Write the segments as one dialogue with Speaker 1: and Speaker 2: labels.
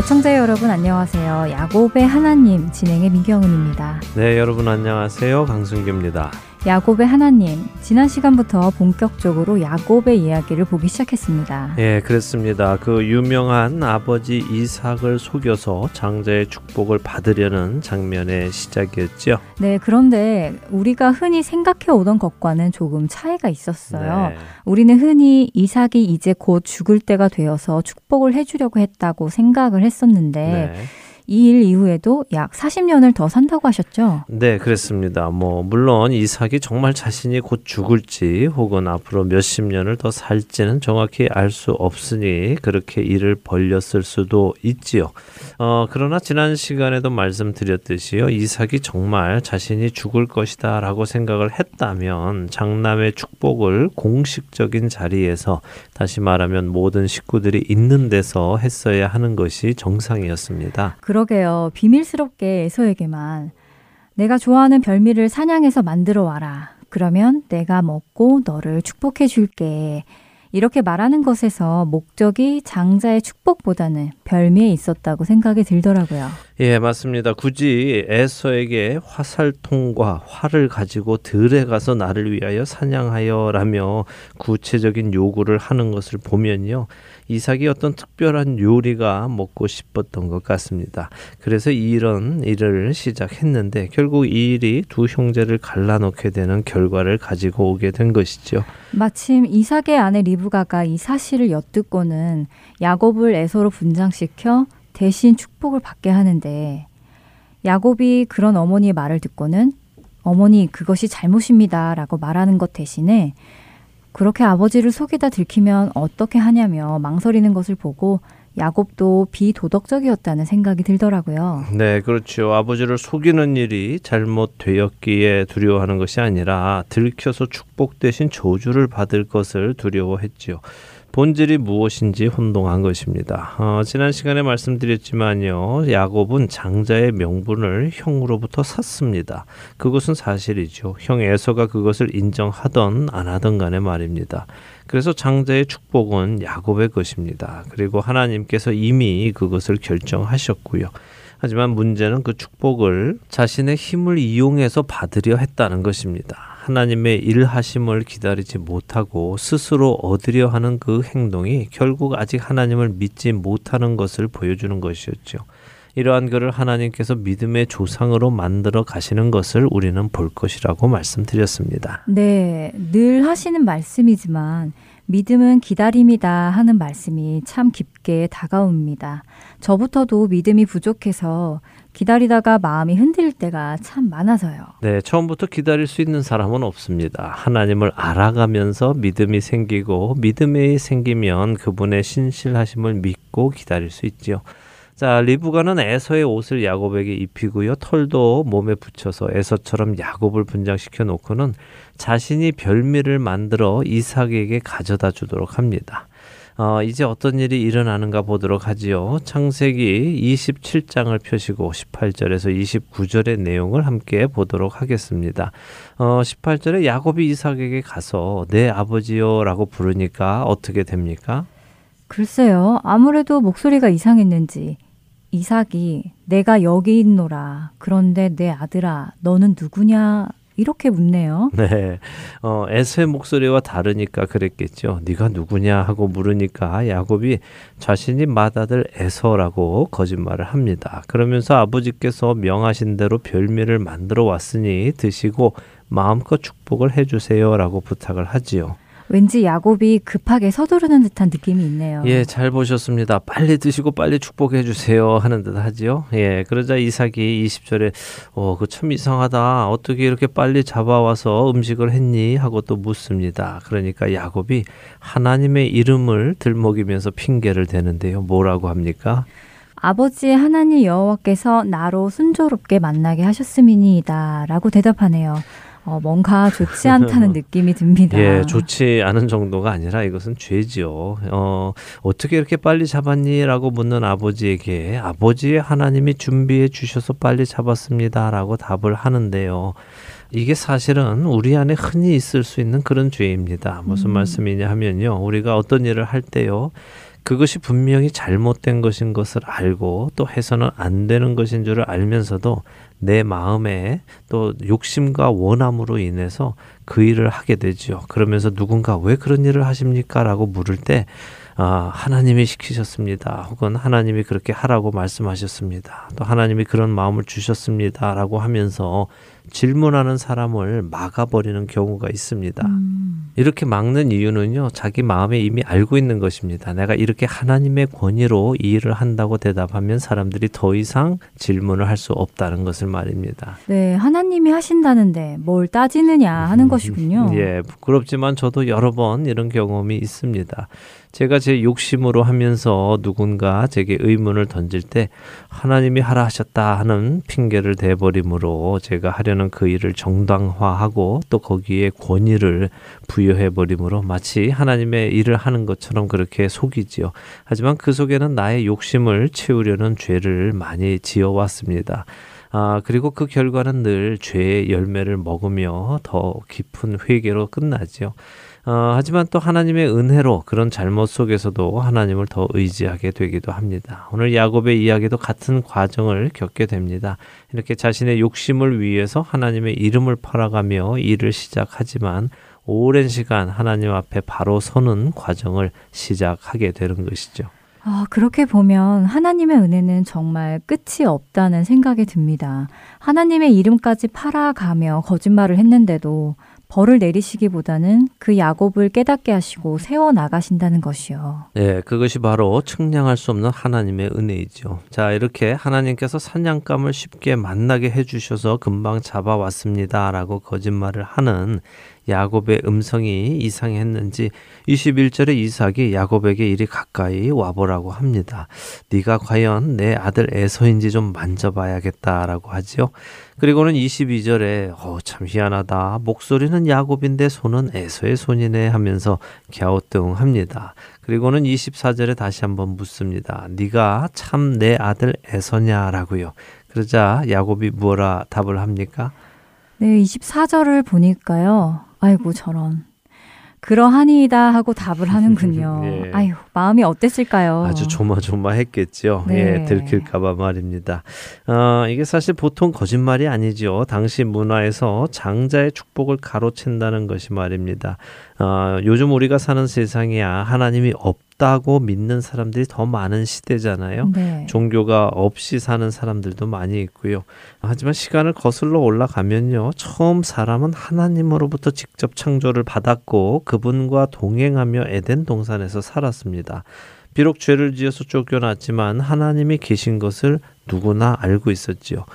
Speaker 1: 애청자 여러분 안녕하세요. 야곱의 하나님 진행의 민경은입니다.
Speaker 2: 네, 여러분 안녕하세요. 강승규입니다.
Speaker 1: 야곱의 하나님, 지난 시간부터 본격적으로 야곱의 이야기를 보기 시작했습니다.
Speaker 2: 예, 그렇습니다. 그 유명한 아버지 이삭을 속여서 장자의 축복을 받으려는 장면의 시작이었죠.
Speaker 1: 네, 그런데 우리가 흔히 생각해 오던 것과는 조금 차이가 있었어요. 네. 우리는 흔히 이삭이 이제 곧 죽을 때가 되어서 축복을 해주려고 했다고 생각을 했었는데, 네. 이 일 이후에도 약 40년을 더 산다고 하셨죠?
Speaker 2: 네, 그렇습니다. 뭐 물론 이삭이 정말 자신이 곧 죽을지 혹은 앞으로 몇십 년을 더 살지는 정확히 알 수 없으니 그렇게 일을 벌렸을 수도 있지요. 어, 그러나 지난 시간에도 말씀드렸듯이요. 이삭이 정말 자신이 죽을 것이다라고 생각을 했다면 장남의 축복을 공식적인 자리에서 다시 말하면 모든 식구들이 있는 데서 했어야 하는 것이 정상이었습니다.
Speaker 1: 그 러게요. 비밀스럽게 에서에게만 내가 좋아하는 별미를 사냥해서 만들어 와라. 그러면 내가 먹고 너를 축복해 줄게. 이렇게 말하는 것에서 목적이 장자의 축복보다는 별미에 있었다고 생각이 들더라고요.
Speaker 2: 예, 맞습니다. 굳이 에서에게 화살통과 활을 가지고 들에 가서 나를 위하여 사냥하여라며 구체적인 요구를 하는 것을 보면요. 이삭이 어떤 특별한 요리가 먹고 싶었던 것 같습니다. 그래서 이런 일을 시작했는데 결국 이 일이 두 형제를 갈라놓게 되는 결과를 가지고 오게 된 것이죠.
Speaker 1: 마침 이삭의 아내 리브가가 이 사실을 엿듣고는 야곱을 에서로 분장시켜 대신 축복을 받게 하는데 야곱이 그런 어머니의 말을 듣고는 어머니 그것이 잘못입니다라고 말하는 것 대신에 그렇게 아버지를 속이다 들키면 어떻게 하냐며 망설이는 것을 보고 야곱도 비도덕적이었다는 생각이 들더라고요.
Speaker 2: 네, 그렇죠. 아버지를 속이는 일이 잘못되었기에 두려워하는 것이 아니라 들켜서 축복 대신 저주를 받을 것을 두려워했지요. 본질이 무엇인지 혼동한 것입니다. 어, 지난 시간에 말씀드렸지만요. 야곱은 장자의 명분을 형으로부터 샀습니다. 그것은 사실이죠. 형 에서가 그것을 인정하던 안 하던 간에 말입니다. 그래서 장자의 축복은 야곱의 것입니다. 그리고 하나님께서 이미 그것을 결정하셨고요. 하지만 문제는 그 축복을 자신의 힘을 이용해서 받으려 했다는 것입니다. 하나님의 일하심을 기다리지 못하고 스스로 얻으려 하는 그 행동이 결국 아직 하나님을 믿지 못하는 것을 보여주는 것이었죠. 이러한 그를 하나님께서 믿음의 조상으로 만들어 가시는 것을 우리는 볼 것이라고 말씀드렸습니다.
Speaker 1: 네, 늘 하시는 말씀이지만 믿음은 기다림이다 하는 말씀이 참 깊게 다가옵니다. 저부터도 믿음이 부족해서 기다리다가 마음이 흔들릴 때가 참 많아서요.
Speaker 2: 네, 처음부터 기다릴 수 있는 사람은 없습니다. 하나님을 알아가면서 믿음이 생기고 믿음이 생기면 그분의 신실하심을 믿고 기다릴 수 있지요. 자, 리브가는 에서의 옷을 야곱에게 입히고요. 털도 몸에 붙여서 에서처럼 야곱을 분장시켜 놓고는 자신이 별미를 만들어 이삭에게 가져다 주도록 합니다. 어, 이제 어떤 일이 일어나는가 보도록 하지요. 창세기 27장을 펴시고 18절에서 29절의 내용을 함께 보도록 하겠습니다. 어, 18절에 야곱이 이삭에게 가서 내 아버지요라고 부르니까 어떻게 됩니까?
Speaker 1: 글쎄요. 아무래도 목소리가 이상했는지 이삭이 내가 여기 있노라. 그런데 내 아들아, 너는 누구냐? 이렇게 묻네요.
Speaker 2: 네. 어, 에서의 목소리와 다르니까 그랬겠죠. 네가 누구냐 하고 물으니까 야곱이 자신이 맏아들 에서라고 거짓말을 합니다. 그러면서 아버지께서 명하신 대로 별미를 만들어 왔으니 드시고 마음껏 축복을 해 주세요라고 부탁을 하지요.
Speaker 1: 왠지 야곱이 급하게 서두르는 듯한 느낌이 있네요.
Speaker 2: 예, 잘 보셨습니다. 빨리 드시고 빨리 축복해 주세요 하는 듯 하지요. 예, 그러자 이삭이 20절에 어, 그 참 이상하다. 어떻게 이렇게 빨리 잡아와서 음식을 했니? 하고 또 묻습니다. 그러니까 야곱이 하나님의 이름을 들먹이면서 핑계를 대는데요. 뭐라고 합니까?
Speaker 1: 아버지 하나님 여호와께서 나로 순조롭게 만나게 하셨음이니이다라고 대답하네요. 어, 뭔가 좋지 않다는 느낌이 듭니다.
Speaker 2: 예, 좋지 않은 정도가 아니라 이것은 죄지요. 어, 어떻게 이렇게 빨리 잡았니? 라고 묻는 아버지에게 아버지의 하나님이 준비해 주셔서 빨리 잡았습니다. 라고 답을 하는데요. 이게 사실은 우리 안에 흔히 있을 수 있는 그런 죄입니다. 무슨 음. 말씀이냐 하면요. 우리가 어떤 일을 할 때요. 그것이 분명히 잘못된 것인 것을 알고 또 해서는 안 되는 것인 줄을 알면서도 내 마음에 또 욕심과 원함으로 인해서 그 일을 하게 되죠. 그러면서 누군가 왜 그런 일을 하십니까? 라고 물을 때, 아, 하나님이 시키셨습니다. 혹은 하나님이 그렇게 하라고 말씀하셨습니다. 또 하나님이 그런 마음을 주셨습니다. 라고 하면서 질문하는 사람을 막아버리는 경우가 있습니다. 음. 이렇게 막는 이유는요, 자기 마음에 이미 알고 있는 것입니다. 내가 이렇게 하나님의 권위로 이 일을 한다고 대답하면 사람들이 더 이상 질문을 할 수 없다는 것을 말입니다.
Speaker 1: 네, 하나님이 하신다는데 뭘 따지느냐 하는 것이군요.
Speaker 2: 예, 부끄럽지만 저도 여러 번 이런 경험이 있습니다. 제가 제 욕심으로 하면서 누군가 제게 의문을 던질 때 하나님이 하라 하셨다 하는 핑계를 대버림으로 제가 하려는 그 일을 정당화하고 또 거기에 권위를 부여해 버림으로 마치 하나님의 일을 하는 것처럼 그렇게 속이지요. 하지만 그 속에는 나의 욕심을 채우려는 죄를 많이 지어왔습니다. 아, 그리고 그 결과는 늘 죄의 열매를 먹으며 더 깊은 회개로 끝나지요. 어, 하지만 또 하나님의 은혜로 그런 잘못 속에서도 하나님을 더 의지하게 되기도 합니다. 오늘 야곱의 이야기도 같은 과정을 겪게 됩니다. 이렇게 자신의 욕심을 위해서 하나님의 이름을 팔아가며 일을 시작하지만 오랜 시간 하나님 앞에 바로 서는 과정을 시작하게 되는 것이죠.
Speaker 1: 아, 그렇게 보면 하나님의 은혜는 정말 끝이 없다는 생각이 듭니다. 하나님의 이름까지 팔아가며 거짓말을 했는데도 벌을 내리시기보다는 그 야곱을 깨닫게 하시고 세워 나가신다는 것이요.
Speaker 2: 네, 그것이 바로 측량할 수 없는 하나님의 은혜이죠. 자, 이렇게 하나님께서 사냥감을 쉽게 만나게 해 주셔서 금방 잡아왔습니다라고 거짓말을 하는 야곱의 음성이 이상했는지 21절에 이삭이 야곱에게 이리 가까이 와보라고 합니다. 네가 과연 내 아들 에서인지 좀 만져봐야겠다라고 하지요. 그리고는 22절에 어, 참 희한하다. 목소리는 야곱인데 손은 에서의 손이네 하면서 갸우뚱합니다. 그리고는 24절에 다시 한번 묻습니다. 네가 참 내 아들 에서냐라고요. 그러자 야곱이 뭐라 답을 합니까?
Speaker 1: 네, 24절을 보니까요. 아이고 저런. 그러하니이다 하고 답을 하는군요. 예. 아유 마음이 어땠을까요?
Speaker 2: 아주 조마조마했겠죠. 네. 예, 들킬까봐 말입니다. 어, 이게 사실 보통 거짓말이 아니죠. 당시 문화에서 장자의 축복을 가로챈다는 것이 말입니다. 어, 요즘 우리가 사는 세상이야 하나님이 없다고 믿는 사람들이 더 많은 시대잖아요. 네. 종교가 없이 사는 사람들도 많이 있고요. 하지만 시간을 거슬러 올라가면요. 처음 사람은 하나님으로부터 직접 창조를 받았고 그분과 동행하며 에덴 동산에서 살았습니다. 비록 죄를 지어서 쫓겨났지만 하나님이 계신 것을 누구나 알고 있었지요.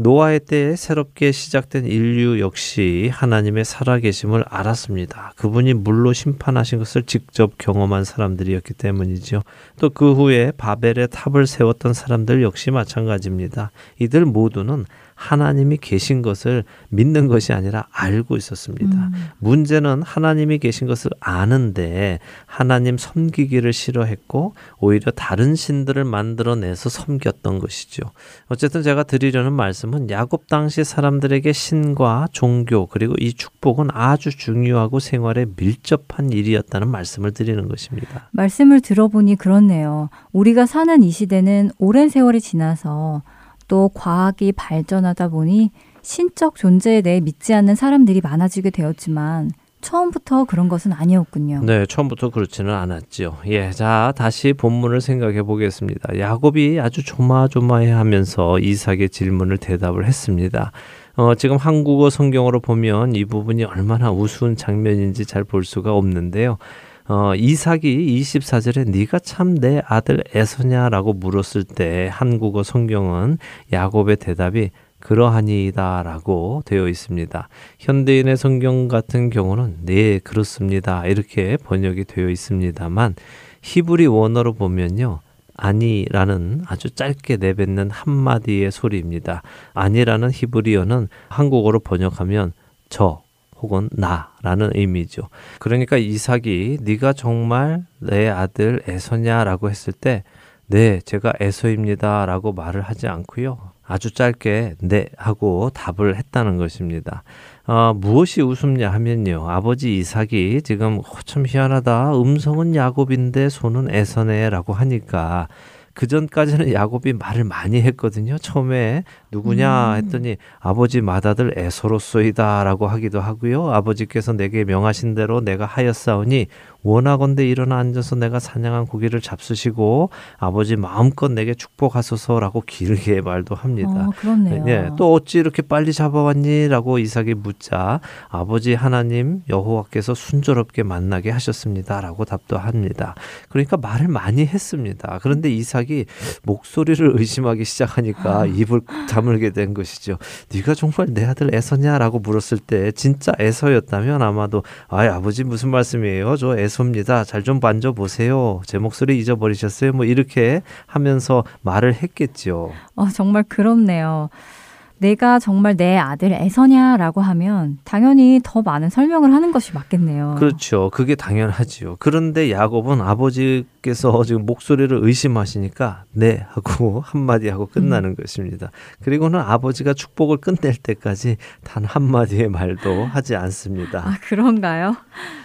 Speaker 2: 노아의 때에 새롭게 시작된 인류 역시 하나님의 살아계심을 알았습니다. 그분이 물로 심판하신 것을 직접 경험한 사람들이었기 때문이죠. 또그 후에 바벨의 탑을 세웠던 사람들 역시 마찬가지입니다. 이들 모두는 하나님이 계신 것을 믿는 것이 아니라 알고 있었습니다. 음. 문제는 하나님이 계신 것을 아는데 하나님 섬기기를 싫어했고 오히려 다른 신들을 만들어내서 섬겼던 것이죠. 어쨌든 제가 드리려는 말씀은 야곱 당시 사람들에게 신과 종교 그리고 이 축복은 아주 중요하고 생활에 밀접한 일이었다는 말씀을 드리는 것입니다.
Speaker 1: 말씀을 들어보니 그렇네요. 우리가 사는 이 시대는 오랜 세월이 지나서 또 과학이 발전하다 보니 신적 존재에 대해 믿지 않는 사람들이 많아지게 되었지만 처음부터 그런 것은 아니었군요.
Speaker 2: 네, 처음부터 그렇지는 않았지요. 예, 자 다시 본문을 생각해 보겠습니다. 야곱이 아주 조마조마해하면서 이삭의 질문을 대답을 했습니다. 어, 지금 한국어 성경으로 보면 이 부분이 얼마나 우스운 장면인지 잘 볼 수가 없는데요. 어, 이삭이 24절에 네가 참 내 아들 에서냐라고 물었을 때 한국어 성경은 야곱의 대답이 그러하니이다라고 되어 있습니다. 현대인의 성경 같은 경우는 네 그렇습니다 이렇게 번역이 되어 있습니다만 히브리 원어로 보면요. 아니라는 아주 짧게 내뱉는 한마디의 소리입니다. 아니라는 히브리어는 한국어로 번역하면 저 혹은 나라는 의미죠. 그러니까 이삭이 네가 정말 내 아들 에서냐라고 했을 때 네, 제가 에서입니다라고 말을 하지 않고요. 아주 짧게 네 하고 답을 했다는 것입니다. 어, 무엇이 웃음냐 하면요. 아버지 이삭이 지금 어, 참 희한하다. 음성은 야곱인데 손은 에서네라고 하니까 그 전까지는 야곱이 말을 많이 했거든요. 처음에 누구냐 음. 했더니 아버지 맏아들 에서로소이다라고 하기도 하고요. 아버지께서 내게 명하신 대로 내가 하였사오니 원하건대 일어나 앉아서 내가 사냥한 고기를 잡수시고 아버지 마음껏 내게 축복하소서라고 길게 말도 합니다. 어,
Speaker 1: 그렇네요.
Speaker 2: 예, 또 어찌 이렇게 빨리 잡아왔니?라고 이삭이 묻자 아버지 하나님 여호와께서 순조롭게 만나게 하셨습니다라고 답도 합니다. 그러니까 말을 많이 했습니다. 그런데 이삭이 목소리를 의심하기 시작하니까 아. 입을 다 물게 된 것이죠. 네가 정말 내 아들 에서냐라고 물었을 때 진짜 에서였다면 아마도 아 아버지 무슨 말씀이에요? 저 죄송합니다. 잘 좀 만져 보세요. 제 목소리 잊어버리셨어요? 뭐 이렇게 하면서 말을 했겠죠.
Speaker 1: 어, 정말 그렇네요. 내가 정말 내 아들 애서냐라고 하면 당연히 더 많은 설명을 하는 것이 맞겠네요.
Speaker 2: 그렇죠. 그게 당연하지요. 그런데 야곱은 아버지께서 지금 목소리를 의심하시니까 네 하고 한마디 하고 끝나는 음. 것입니다. 그리고는 아버지가 축복을 끝낼 때까지 단 한마디의 말도 하지 않습니다.
Speaker 1: 아, 그런가요?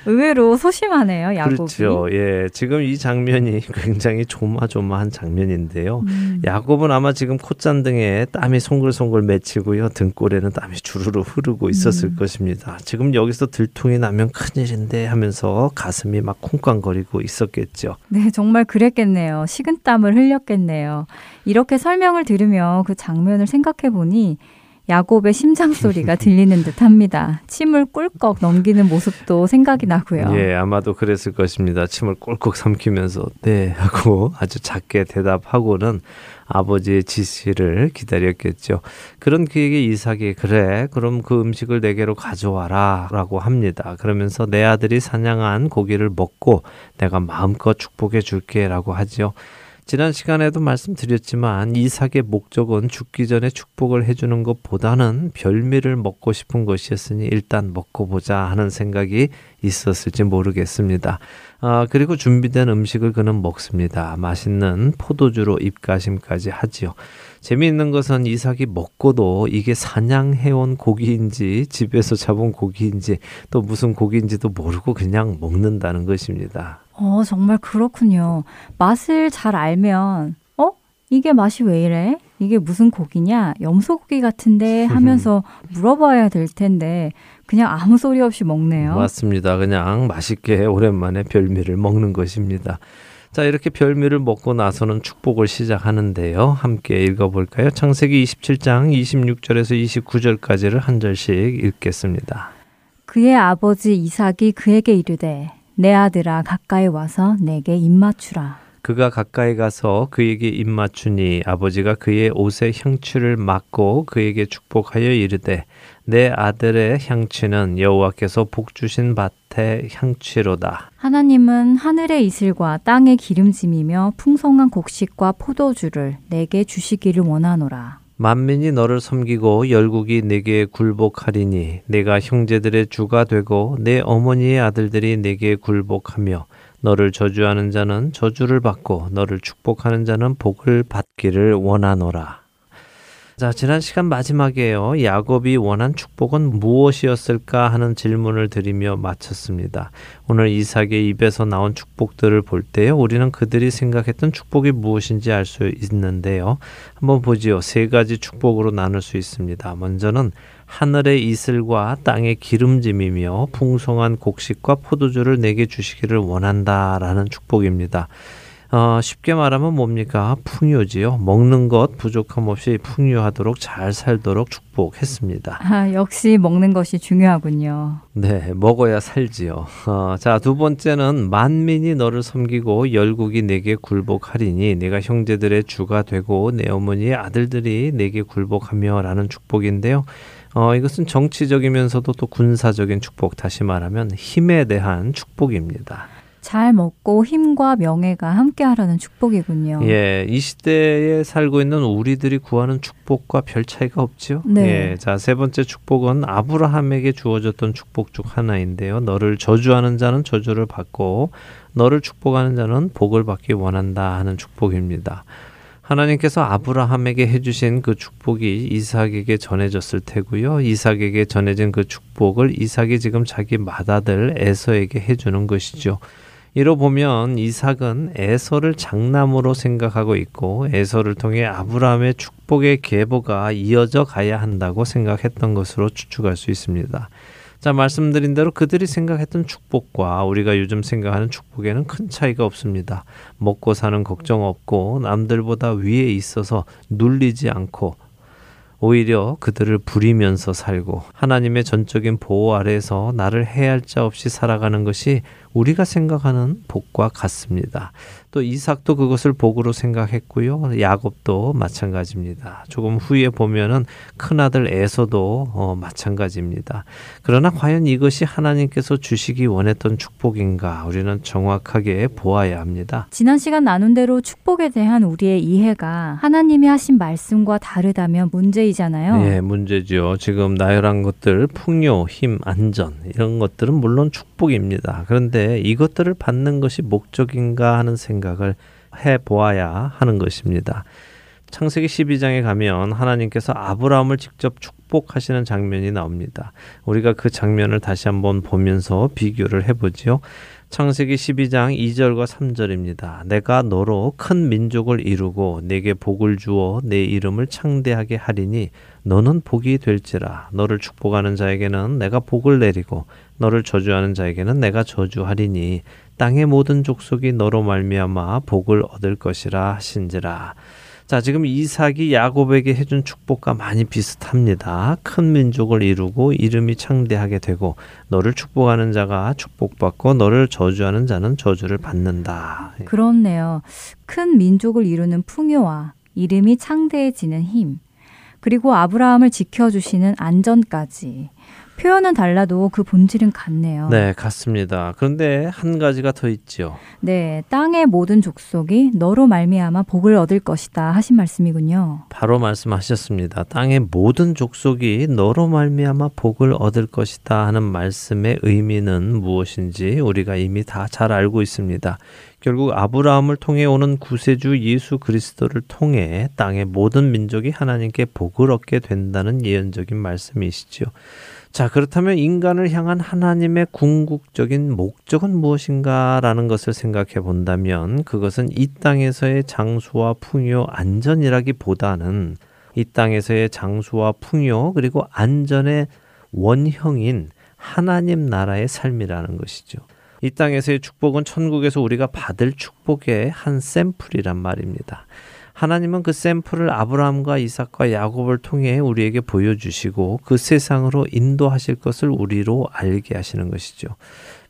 Speaker 1: 의외로 소심하네요, 야곱이.
Speaker 2: 그렇죠. 예. 지금 이 장면이 굉장히 조마조마한 장면인데요. 음. 야곱은 아마 지금 콧잔등에 땀이 송글송글 맺 맺히고요. 등골에는 땀이 주르르 흐르고 있었을 음. 것입니다. 지금 여기서 들통이 나면 큰일인데 하면서 가슴이 막 쿵쾅거리고 있었겠죠.
Speaker 1: 네, 정말 그랬겠네요. 식은땀을 흘렸겠네요. 이렇게 설명을 들으며 그 장면을 생각해 보니 야곱의 심장 소리가 들리는 듯합니다. 침을 꿀꺽 넘기는 모습도 생각이 나고요.
Speaker 2: 예, 아마도 그랬을 것입니다. 침을 꿀꺽 삼키면서 네 하고 아주 작게 대답하고는 아버지의 지시를 기다렸겠죠. 그런 그에게 이삭이 그래 그럼 그 음식을 내게로 가져와라라고 합니다. 그러면서 내 아들이 사냥한 고기를 먹고 내가 마음껏 축복해 줄게라고 하지요. 지난 시간에도 말씀드렸지만 이삭의 목적은 죽기 전에 축복을 해주는 것보다는 별미를 먹고 싶은 것이었으니 일단 먹고 보자 하는 생각이 있었을지 모르겠습니다. 아, 그리고 준비된 음식을 그는 먹습니다. 맛있는 포도주로 입가심까지 하지요. 재미있는 것은 이삭이 먹고도 이게 사냥해온 고기인지 집에서 잡은 고기인지 또 무슨 고기인지도 모르고 그냥 먹는다는 것입니다.
Speaker 1: 어, 정말 그렇군요. 맛을 잘 알면, 어? 이게 맛이 왜 이래? 이게 무슨 고기냐? 염소고기 같은데 하면서 물어봐야 될 텐데, 그냥 아무 소리 없이 먹네요.
Speaker 2: 맞습니다. 그냥 맛있게 오랜만에 별미를 먹는 것입니다. 자, 이렇게 별미를 먹고 나서는 축복을 시작하는데요. 함께 읽어볼까요? 창세기 27장 26절에서 29절까지를 한 절씩 읽겠습니다.
Speaker 1: 그의 아버지 이삭이 그에게 이르되 내 아들아 가까이 와서 내게 입맞추라.
Speaker 2: 그가 가까이 가서 그에게 입맞추니 아버지가 그의 옷에 향취를 맡고 그에게 축복하여 이르되 내 아들의 향취는 여호와께서 복 주신 밭의 향취로다.
Speaker 1: 하나님은 하늘의 이슬과 땅의 기름짐이며 풍성한 곡식과 포도주를 내게 주시기를 원하노라.
Speaker 2: 만민이 너를 섬기고 열국이 내게 굴복하리니 내가 형제들의 주가 되고 내 어머니의 아들들이 내게 굴복하며 너를 저주하는 자는 저주를 받고 너를 축복하는 자는 복을 받기를 원하노라. 자, 지난 시간 마지막에요. 야곱이 원한 축복은 무엇이었을까 하는 질문을 드리며 마쳤습니다. 오늘 이삭의 입에서 나온 축복들을 볼 때요. 우리는 그들이 생각했던 축복이 무엇인지 알 수 있는데요. 한번 보지요. 세 가지 축복으로 나눌 수 있습니다. 먼저는 하늘의 이슬과 땅의 기름짐이며 풍성한 곡식과 포도주를 내게 주시기를 원한다라는 축복입니다. 어, 쉽게 말하면 뭡니까? 풍요지요. 먹는 것 부족함 없이 풍요하도록 잘 살도록 축복했습니다.
Speaker 1: 아, 역시 먹는 것이 중요하군요.
Speaker 2: 네, 먹어야 살지요. 어, 자, 두 번째는 만민이 너를 섬기고 열국이 내게 굴복하리니 내가 형제들의 주가 되고 내 어머니의 아들들이 내게 굴복하며라는 축복인데요. 어, 이것은 정치적이면서도 또 군사적인 축복, 다시 말하면 힘에 대한 축복입니다.
Speaker 1: 잘 먹고 힘과 명예가 함께하라는 축복이군요.
Speaker 2: 예, 이 시대에 살고 있는 우리들이 구하는 축복과 별 차이가 없지요.
Speaker 1: 네.
Speaker 2: 예, 자, 세 번째 축복은 아브라함에게 주어졌던 축복 중 하나인데요. 너를 저주하는 자는 저주를 받고 너를 축복하는 자는 복을 받기 원한다 하는 축복입니다. 하나님께서 아브라함에게 해주신 그 축복이 이삭에게 전해졌을 테고요. 이삭에게 전해진 그 축복을 이삭이 지금 자기 맏아들 에서에게 해주는 것이죠. 이로 보면 이삭은 에서를 장남으로 생각하고 있고 에서를 통해 아브라함의 축복의 계보가 이어져 가야 한다고 생각했던 것으로 추측할 수 있습니다. 자, 말씀드린 대로 그들이 생각했던 축복과 우리가 요즘 생각하는 축복에는 큰 차이가 없습니다. 먹고 사는 걱정 없고 남들보다 위에 있어서 눌리지 않고 오히려 그들을 부리면서 살고 하나님의 전적인 보호 아래에서 나를 해할 자 없이 살아가는 것이 우리가 생각하는 복과 같습니다. 또 이삭도 그것을 복으로 생각했고요. 야곱도 마찬가지입니다. 조금 후에 보면은 큰아들 에서도 어, 마찬가지입니다. 그러나 과연 이것이 하나님께서 주시기 원했던 축복인가 우리는 정확하게 보아야 합니다.
Speaker 1: 지난 시간 나눈 대로 축복에 대한 우리의 이해가 하나님이 하신 말씀과 다르다면 문제이잖아요.
Speaker 2: 네, 문제죠. 지금 나열한 것들 풍요, 힘, 안전 이런 것들은 물론 축복입니다. 그런데 이것들을 받는 것이 목적인가 하는 생각 생각을 해 보아야 하는 것입니다. 창세기 12장에 가면 하나님께서 아브라함을 직접 축복하시는 장면이 나옵니다. 우리가 그 장면을 다시 한번 보면서 비교를 해보지요. 창세기 12장 2절과 3절입니다. 내가 너로 큰 민족을 이루고 내게 복을 주어 내 이름을 창대하게 하리니 너는 복이 될지라 너를 축복하는 자에게는 내가 복을 내리고 너를 저주하는 자에게는 내가 저주하리니 땅의 모든 족속이 너로 말미암아 복을 얻을 것이라 하신지라. 자, 지금 이삭이 야곱에게 해준 축복과 많이 비슷합니다. 큰 민족을 이루고 이름이 창대하게 되고 너를 축복하는 자가 축복받고 너를 저주하는 자는 저주를 받는다.
Speaker 1: 그렇네요. 큰 민족을 이루는 풍요와 이름이 창대해지는 힘, 그리고 아브라함을 지켜주시는 안전까지 표현은 달라도 그 본질은 같네요.
Speaker 2: 네, 같습니다. 그런데 한 가지가 더 있죠.
Speaker 1: 네, 땅의 모든 족속이 너로 말미암아 복을 얻을 것이다 하신 말씀이군요.
Speaker 2: 바로 말씀하셨습니다. 땅의 모든 족속이 너로 말미암아 복을 얻을 것이다 하는 말씀의 의미는 무엇인지 우리가 이미 다 잘 알고 있습니다. 결국 아브라함을 통해 오는 구세주 예수 그리스도를 통해 땅의 모든 민족이 하나님께 복을 얻게 된다는 예언적인 말씀이시죠. 자, 그렇다면 인간을 향한 하나님의 궁극적인 목적은 무엇인가라는 것을 생각해 본다면 그것은 이 땅에서의 장수와 풍요, 안전이라기보다는 이 땅에서의 장수와 풍요 그리고 안전의 원형인 하나님 나라의 삶이라는 것이죠. 이 땅에서의 축복은 천국에서 우리가 받을 축복의 한 샘플이란 말입니다. 하나님은 그 샘플을 아브라함과 이삭과 야곱을 통해 우리에게 보여주시고 그 세상으로 인도하실 것을 우리로 알게 하시는 것이죠.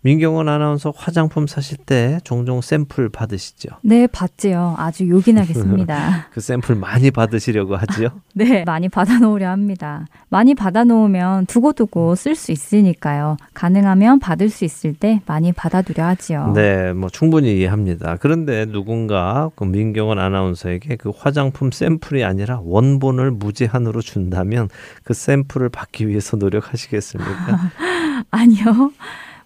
Speaker 2: 민경원 아나운서 화장품 사실 때 종종 샘플 받으시죠?
Speaker 1: 네, 받지요. 아주 요긴하겠습니다.
Speaker 2: 그 샘플 많이 받으시려고 하지요?
Speaker 1: 네, 많이 받아놓으려 합니다. 많이 받아놓으면 두고두고 쓸 수 있으니까요. 가능하면 받을 수 있을 때 많이 받아두려 하지요.
Speaker 2: 네, 뭐 충분히 이해합니다. 그런데 누군가 그 민경원 아나운서에게 그 화장품 샘플이 아니라 원본을 무제한으로 준다면 그 샘플을 받기 위해서 노력하시겠습니까?
Speaker 1: 아니요.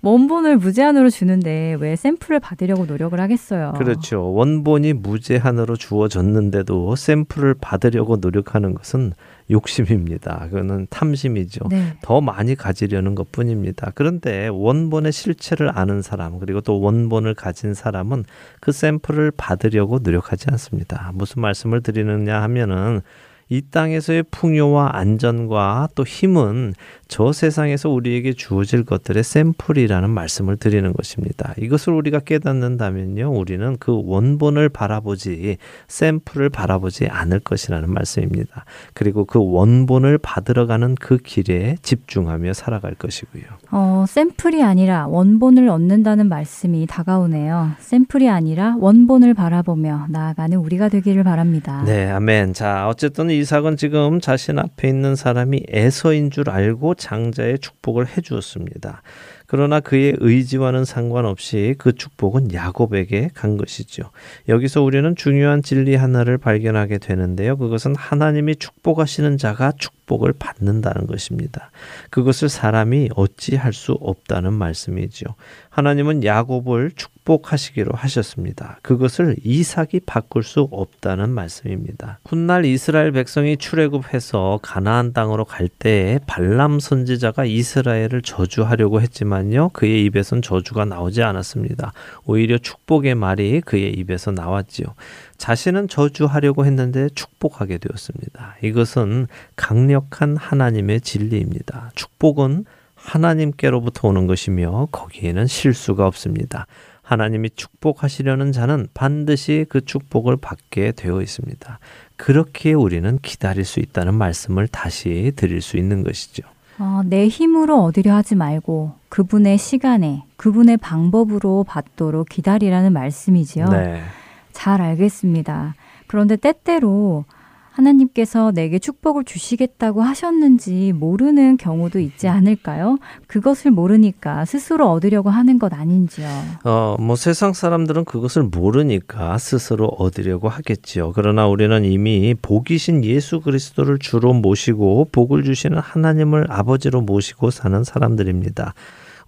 Speaker 1: 원본을 무제한으로 주는데 왜 샘플을 받으려고 노력을 하겠어요?
Speaker 2: 그렇죠. 원본이 무제한으로 주어졌는데도 샘플을 받으려고 노력하는 것은 욕심입니다. 그거는 탐심이죠.
Speaker 1: 네.
Speaker 2: 더 많이 가지려는 것 뿐입니다. 그런데 원본의 실체를 아는 사람, 그리고 또 원본을 가진 사람은 그 샘플을 받으려고 노력하지 않습니다. 무슨 말씀을 드리느냐 하면은 이 땅에서의 풍요와 안전과 또 힘은 저 세상에서 우리에게 주어질 것들의 샘플이라는 말씀을 드리는 것입니다. 이것을 우리가 깨닫는다면요, 우리는 그 원본을 바라보지 샘플을 바라보지 않을 것이라는 말씀입니다. 그리고 그 원본을 받으러 가는 그 길에 집중하며 살아갈 것이고요.
Speaker 1: 어, 샘플이 아니라 원본을 얻는다는 말씀이 다가오네요. 샘플이 아니라 원본을 바라보며 나아가는 우리가 되기를 바랍니다.
Speaker 2: 네, 아멘. 자, 어쨌든 이삭은 지금 자신 앞에 있는 사람이 에서인 줄 알고 장자의 축복을 해 주었습니다. 그러나 그의 의지와는 상관없이 그 축복은 야곱에게 간 것이죠. 여기서 우리는 중요한 진리 하나를 발견하게 되는데요. 그것은 하나님이 축복하시는 자가 축 복을 받는다는 것입니다. 그것을 사람이 어찌할 수 없다는 말씀이죠. 하나님은 야곱을 축복하시기로 하셨습니다. 그것을 이삭이 바꿀 수 없다는 말씀입니다. 훗날 이스라엘 백성이 출애굽해서 가나안 땅으로 갈 때에 발람 선지자가 이스라엘을 저주하려고 했지만요. 그의 입에선 저주가 나오지 않았습니다. 오히려 축복의 말이 그의 입에서 나왔지요. 자신은 저주하려고 했는데 축복하게 되었습니다. 이것은 강력한 하나님의 진리입니다. 축복은 하나님께로부터 오는 것이며 거기에는 실수가 없습니다. 하나님이 축복하시려는 자는 반드시 그 축복을 받게 되어 있습니다. 그렇게 우리는 기다릴 수 있다는 말씀을 다시 드릴 수 있는 것이죠.
Speaker 1: 어, 내 힘으로 얻으려 하지 말고 그분의 시간에 그분의 방법으로 받도록 기다리라는 말씀이지요.
Speaker 2: 네.
Speaker 1: 잘 알겠습니다. 그런데 때때로 하나님께서 내게 축복을 주시겠다고 하셨는지 모르는 경우도 있지 않을까요? 그것을 모르니까 스스로 얻으려고 하는 것 아닌지요.
Speaker 2: 어, 뭐 세상 사람들은 그것을 모르니까 스스로 얻으려고 하겠지요. 그러나 우리는 이미 복이신 예수 그리스도를 주로 모시고 복을 주시는 하나님을 아버지로 모시고 사는 사람들입니다.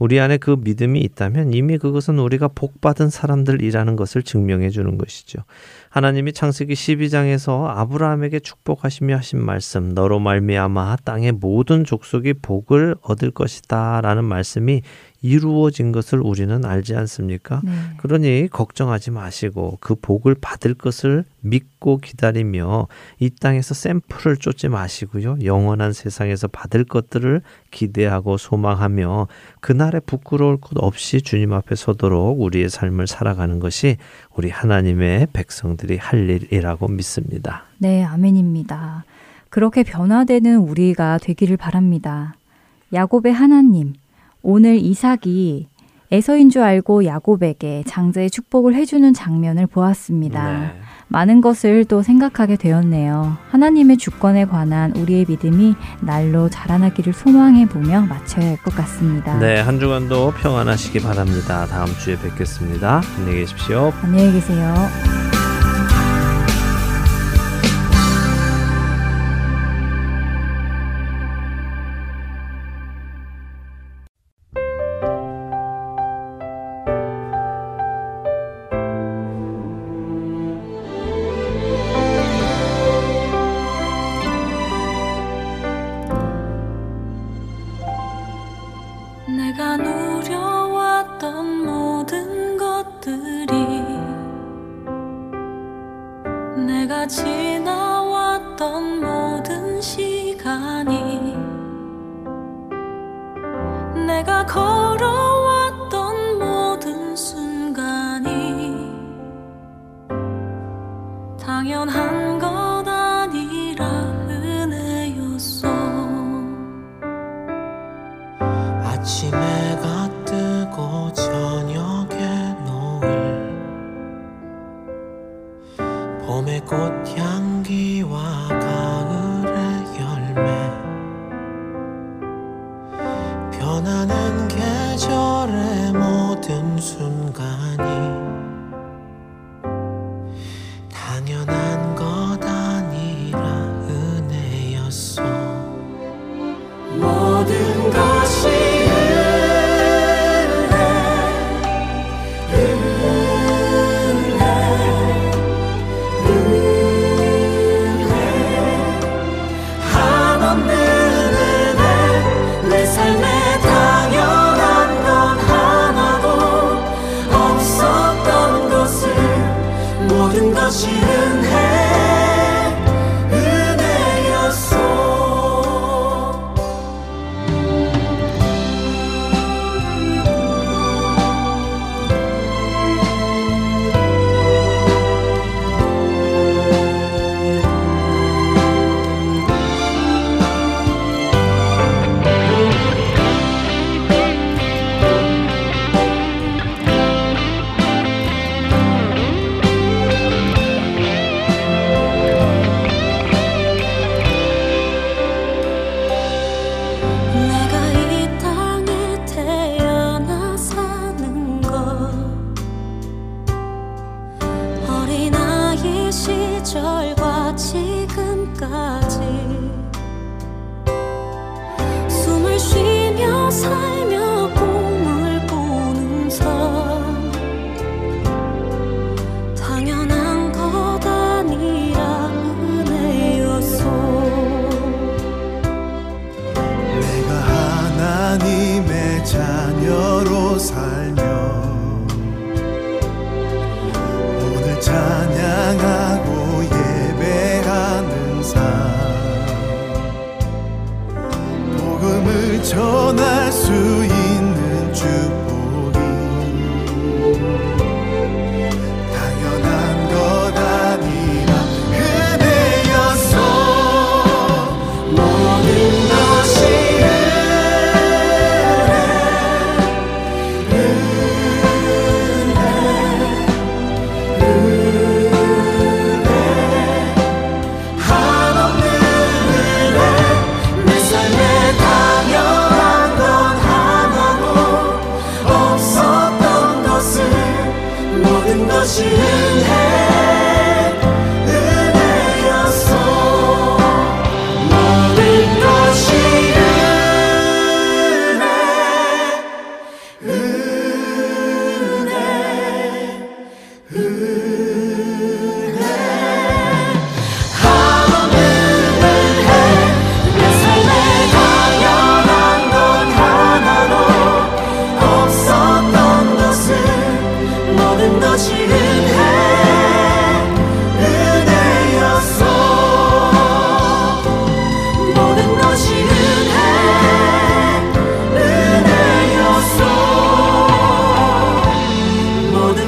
Speaker 2: 우리 안에 그 믿음이 있다면 이미 그것은 우리가 복받은 사람들이라는 것을 증명해 주는 것이죠. 하나님이 창세기 12장에서 아브라함에게 축복하시며 하신 말씀 너로 말미암아 땅의 모든 족속이 복을 얻을 것이다라는 말씀이 이루어진 것을 우리는 알지 않습니까?
Speaker 1: 네.
Speaker 2: 그러니 걱정하지 마시고 그 복을 받을 것을 믿고 기다리며 이 땅에서 샘플을 쫓지 마시고요. 영원한 세상에서 받을 것들을 기대하고 소망하며 그날에 부끄러울 것 없이 주님 앞에 서도록 우리의 삶을 살아가는 것이 우리 하나님의 백성들이 할 일이라고 믿습니다.
Speaker 1: 네, 아멘입니다. 그렇게 변화되는 우리가 되기를 바랍니다. 야곱의 하나님, 오늘 이삭이 에서인 줄 알고 야곱에게 장자의 축복을 해주는 장면을 보았습니다.
Speaker 2: 네.
Speaker 1: 많은 것을 또 생각하게 되었네요. 하나님의 주권에 관한 우리의 믿음이 날로 자라나기를 소망해 보며 마쳐야 할 것 같습니다.
Speaker 2: 네, 한 주간도 평안하시기 바랍니다. 다음 주에 뵙겠습니다. 안녕히 계십시오.
Speaker 1: 안녕히 계세요.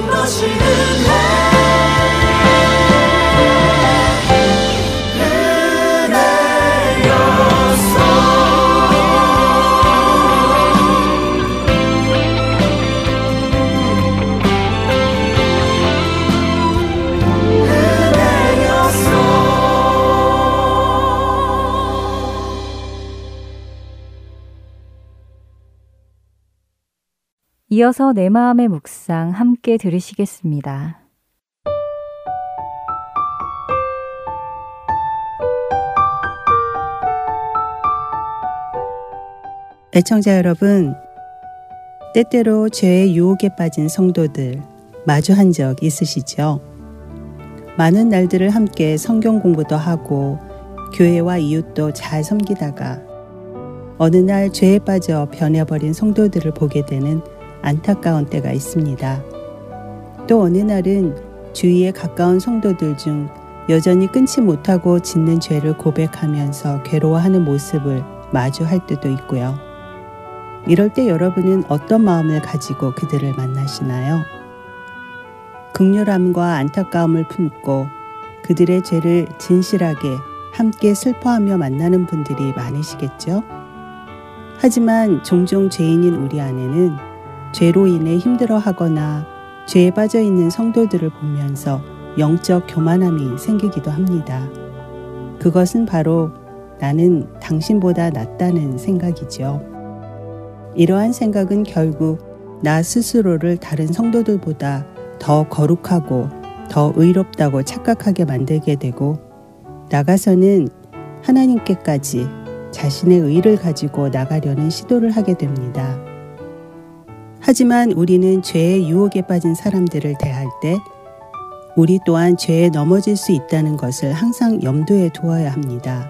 Speaker 3: 다시는 해.
Speaker 1: 이어서 내 마음의 묵상 함께 들으시겠습니다.
Speaker 4: 애청자 여러분, 때때로 죄의 유혹에 빠진 성도들 마주한 적 있으시죠? 많은 날들을 함께 성경 공부도 하고 교회와 이웃도 잘 섬기다가 어느 날 죄에 빠져 변해버린 성도들을 보게 되는 안타까운 때가 있습니다. 또 어느 날은 주위에 가까운 성도들 중 여전히 끊지 못하고 짓는 죄를 고백하면서 괴로워하는 모습을 마주할 때도 있고요. 이럴 때 여러분은 어떤 마음을 가지고 그들을 만나시나요? 극렬함과 안타까움을 품고 그들의 죄를 진실하게 함께 슬퍼하며 만나는 분들이 많으시겠죠? 하지만 종종 죄인인 우리 안에는 죄로 인해 힘들어하거나 죄에 빠져 있는 성도들을 보면서 영적 교만함이 생기기도 합니다. 그것은 바로 나는 당신보다 낫다는 생각이죠. 이러한 생각은 결국 나 스스로를 다른 성도들보다 더 거룩하고 더 의롭다고 착각하게 만들게 되고 나가서는 하나님께까지 자신의 의를 가지고 나가려는 시도를 하게 됩니다. 하지만 우리는 죄의 유혹에 빠진 사람들을 대할 때 우리 또한 죄에 넘어질 수 있다는 것을 항상 염두에 두어야 합니다.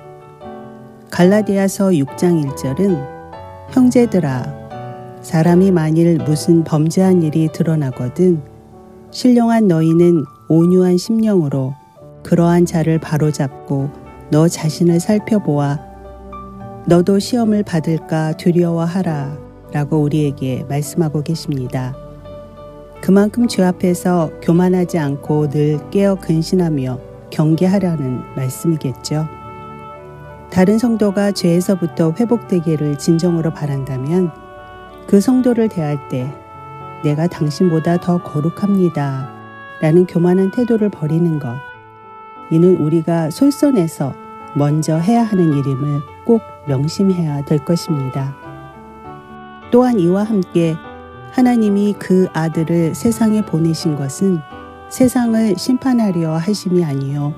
Speaker 4: 갈라디아서 6장 1절은 형제들아 사람이 만일 무슨 범죄한 일이 드러나거든 신령한 너희는 온유한 심령으로 그러한 자를 바로잡고 너 자신을 살펴보아 너도 시험을 받을까 두려워하라 라고 우리에게 말씀하고 계십니다. 그만큼 주 앞에서 교만하지 않고 늘 깨어 근신하며 경계하라는 말씀이겠죠. 다른 성도가 죄에서부터 회복되기를 진정으로 바란다면 그 성도를 대할 때 내가 당신보다 더 거룩합니다. 라는 교만한 태도를 버리는 것. 이는 우리가 솔선해서 먼저 해야 하는 일임을 꼭 명심해야 될 것입니다. 또한 이와 함께 하나님이 그 아들을 세상에 보내신 것은 세상을 심판하려 하심이 아니요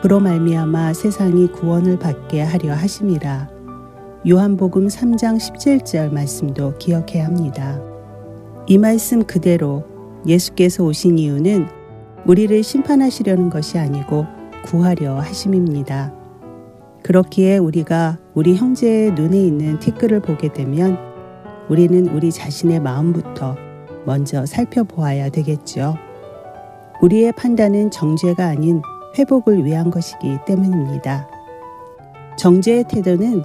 Speaker 4: 그로 말미암아 세상이 구원을 받게 하려 하심이라. 요한복음 3장 17절 말씀도 기억해야 합니다. 이 말씀 그대로 예수께서 오신 이유는 우리를 심판하시려는 것이 아니고 구하려 하심입니다. 그렇기에 우리가 우리 형제의 눈에 있는 티끌을 보게 되면 우리는 우리 자신의 마음부터 먼저 살펴보아야 되겠죠. 우리의 판단은 정죄가 아닌 회복을 위한 것이기 때문입니다. 정죄의 태도는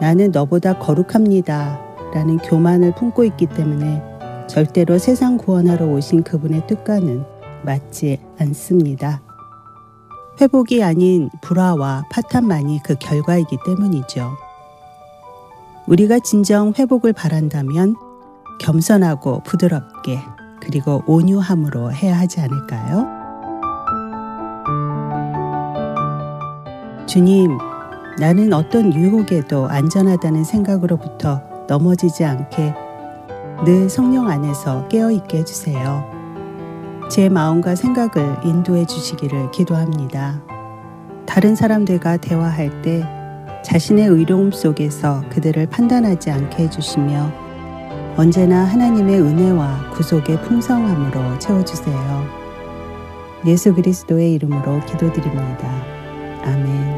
Speaker 4: 나는 너보다 거룩합니다. 라는 교만을 품고 있기 때문에 절대로 세상 구원하러 오신 그분의 뜻과는 맞지 않습니다. 회복이 아닌 불화와 파탄만이 그 결과이기 때문이죠. 우리가 진정 회복을 바란다면 겸손하고 부드럽게 그리고 온유함으로 해야 하지 않을까요? 주님, 나는 어떤 유혹에도 안전하다는 생각으로부터 넘어지지 않게 늘 성령 안에서 깨어있게 해주세요. 제 마음과 생각을 인도해 주시기를 기도합니다. 다른 사람들과 대화할 때 자신의 의로움 속에서 그들을 판단하지 않게 해주시며 언제나 하나님의 은혜와 구속의 풍성함으로 채워주세요. 예수 그리스도의 이름으로 기도드립니다. 아멘.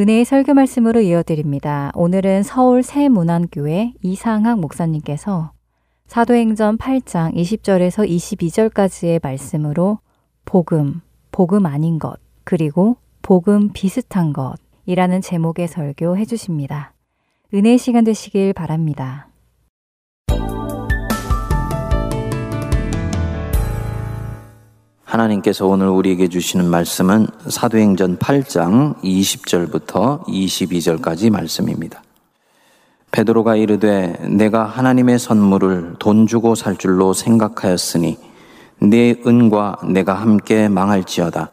Speaker 1: 은혜의 설교 말씀으로 이어드립니다. 오늘은 서울 새문안교회 이상학 목사님께서 사도행전 8장 20절에서 22절까지의 말씀으로 복음, 복음 아닌 것, 그리고 복음 비슷한 것이라는 제목의 설교 해주십니다. 은혜 시간 되시길 바랍니다.
Speaker 5: 하나님께서 오늘 우리에게 주시는 말씀은 사도행전 8장 20절부터 22절까지 말씀입니다. 베드로가 이르되 내가 하나님의 선물을 돈 주고 살 줄로 생각하였으니 내 은과 내가 함께 망할지어다.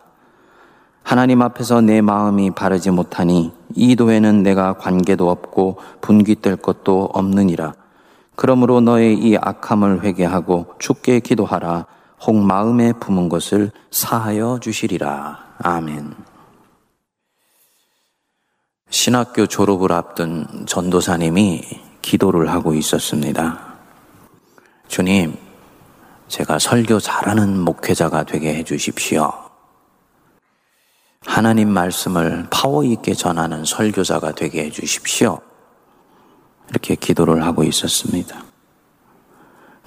Speaker 5: 하나님 앞에서 내 마음이 바르지 못하니 이 도에는 내가 관계도 없고 분깃될 것도 없느니라. 그러므로 너의 이 악함을 회개하고 죽게 기도하라. 혹 마음에 품은 것을 사하여 주시리라. 아멘. 신학교 졸업을 앞둔 전도사님이 기도를 하고 있었습니다. 주님, 제가 설교 잘하는 목회자가 되게 해 주십시오. 하나님 말씀을 파워 있게 전하는 설교자가 되게 해 주십시오. 이렇게 기도를 하고 있었습니다.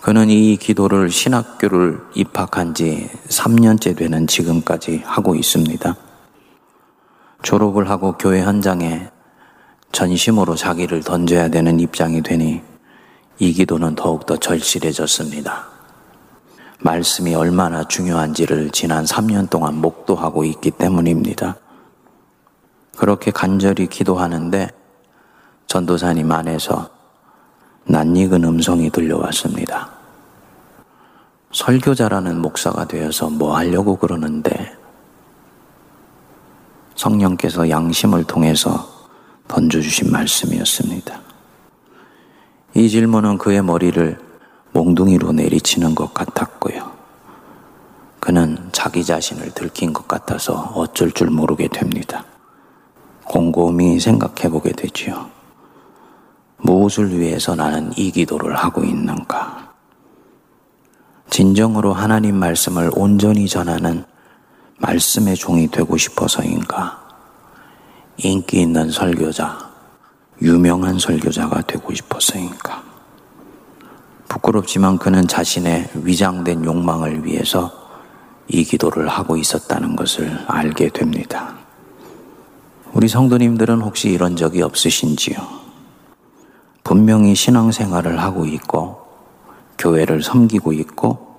Speaker 5: 그는 이 기도를 신학교를 입학한 지 3년째 되는 지금까지 하고 있습니다. 졸업을 하고 교회 현장에 전심으로 자기를 던져야 되는 입장이 되니 이 기도는 더욱더 절실해졌습니다. 말씀이 얼마나 중요한지를 지난 3년 동안 목도하고 있기 때문입니다. 그렇게 간절히 기도하는데 전도사님 안에서 낯익은 음성이 들려왔습니다. 설교자라는 목사가 되어서 뭐 하려고 그러는데 성령께서 양심을 통해서 던져주신 말씀이었습니다. 이 질문은 그의 머리를 몽둥이로 내리치는 것 같았고요. 그는 자기 자신을 들킨 것 같아서 어쩔 줄 모르게 됩니다. 곰곰이 생각해 보게 되지요. 무엇을 위해서 나는 이 기도를 하고 있는가? 진정으로 하나님 말씀을 온전히 전하는 말씀의 종이 되고 싶어서인가? 인기 있는 설교자, 유명한 설교자가 되고 싶어서인가? 부끄럽지만 그는 자신의 위장된 욕망을 위해서 이 기도를 하고 있었다는 것을 알게 됩니다. 우리 성도님들은 혹시 이런 적이 없으신지요? 분명히 신앙생활을 하고 있고, 교회를 섬기고 있고,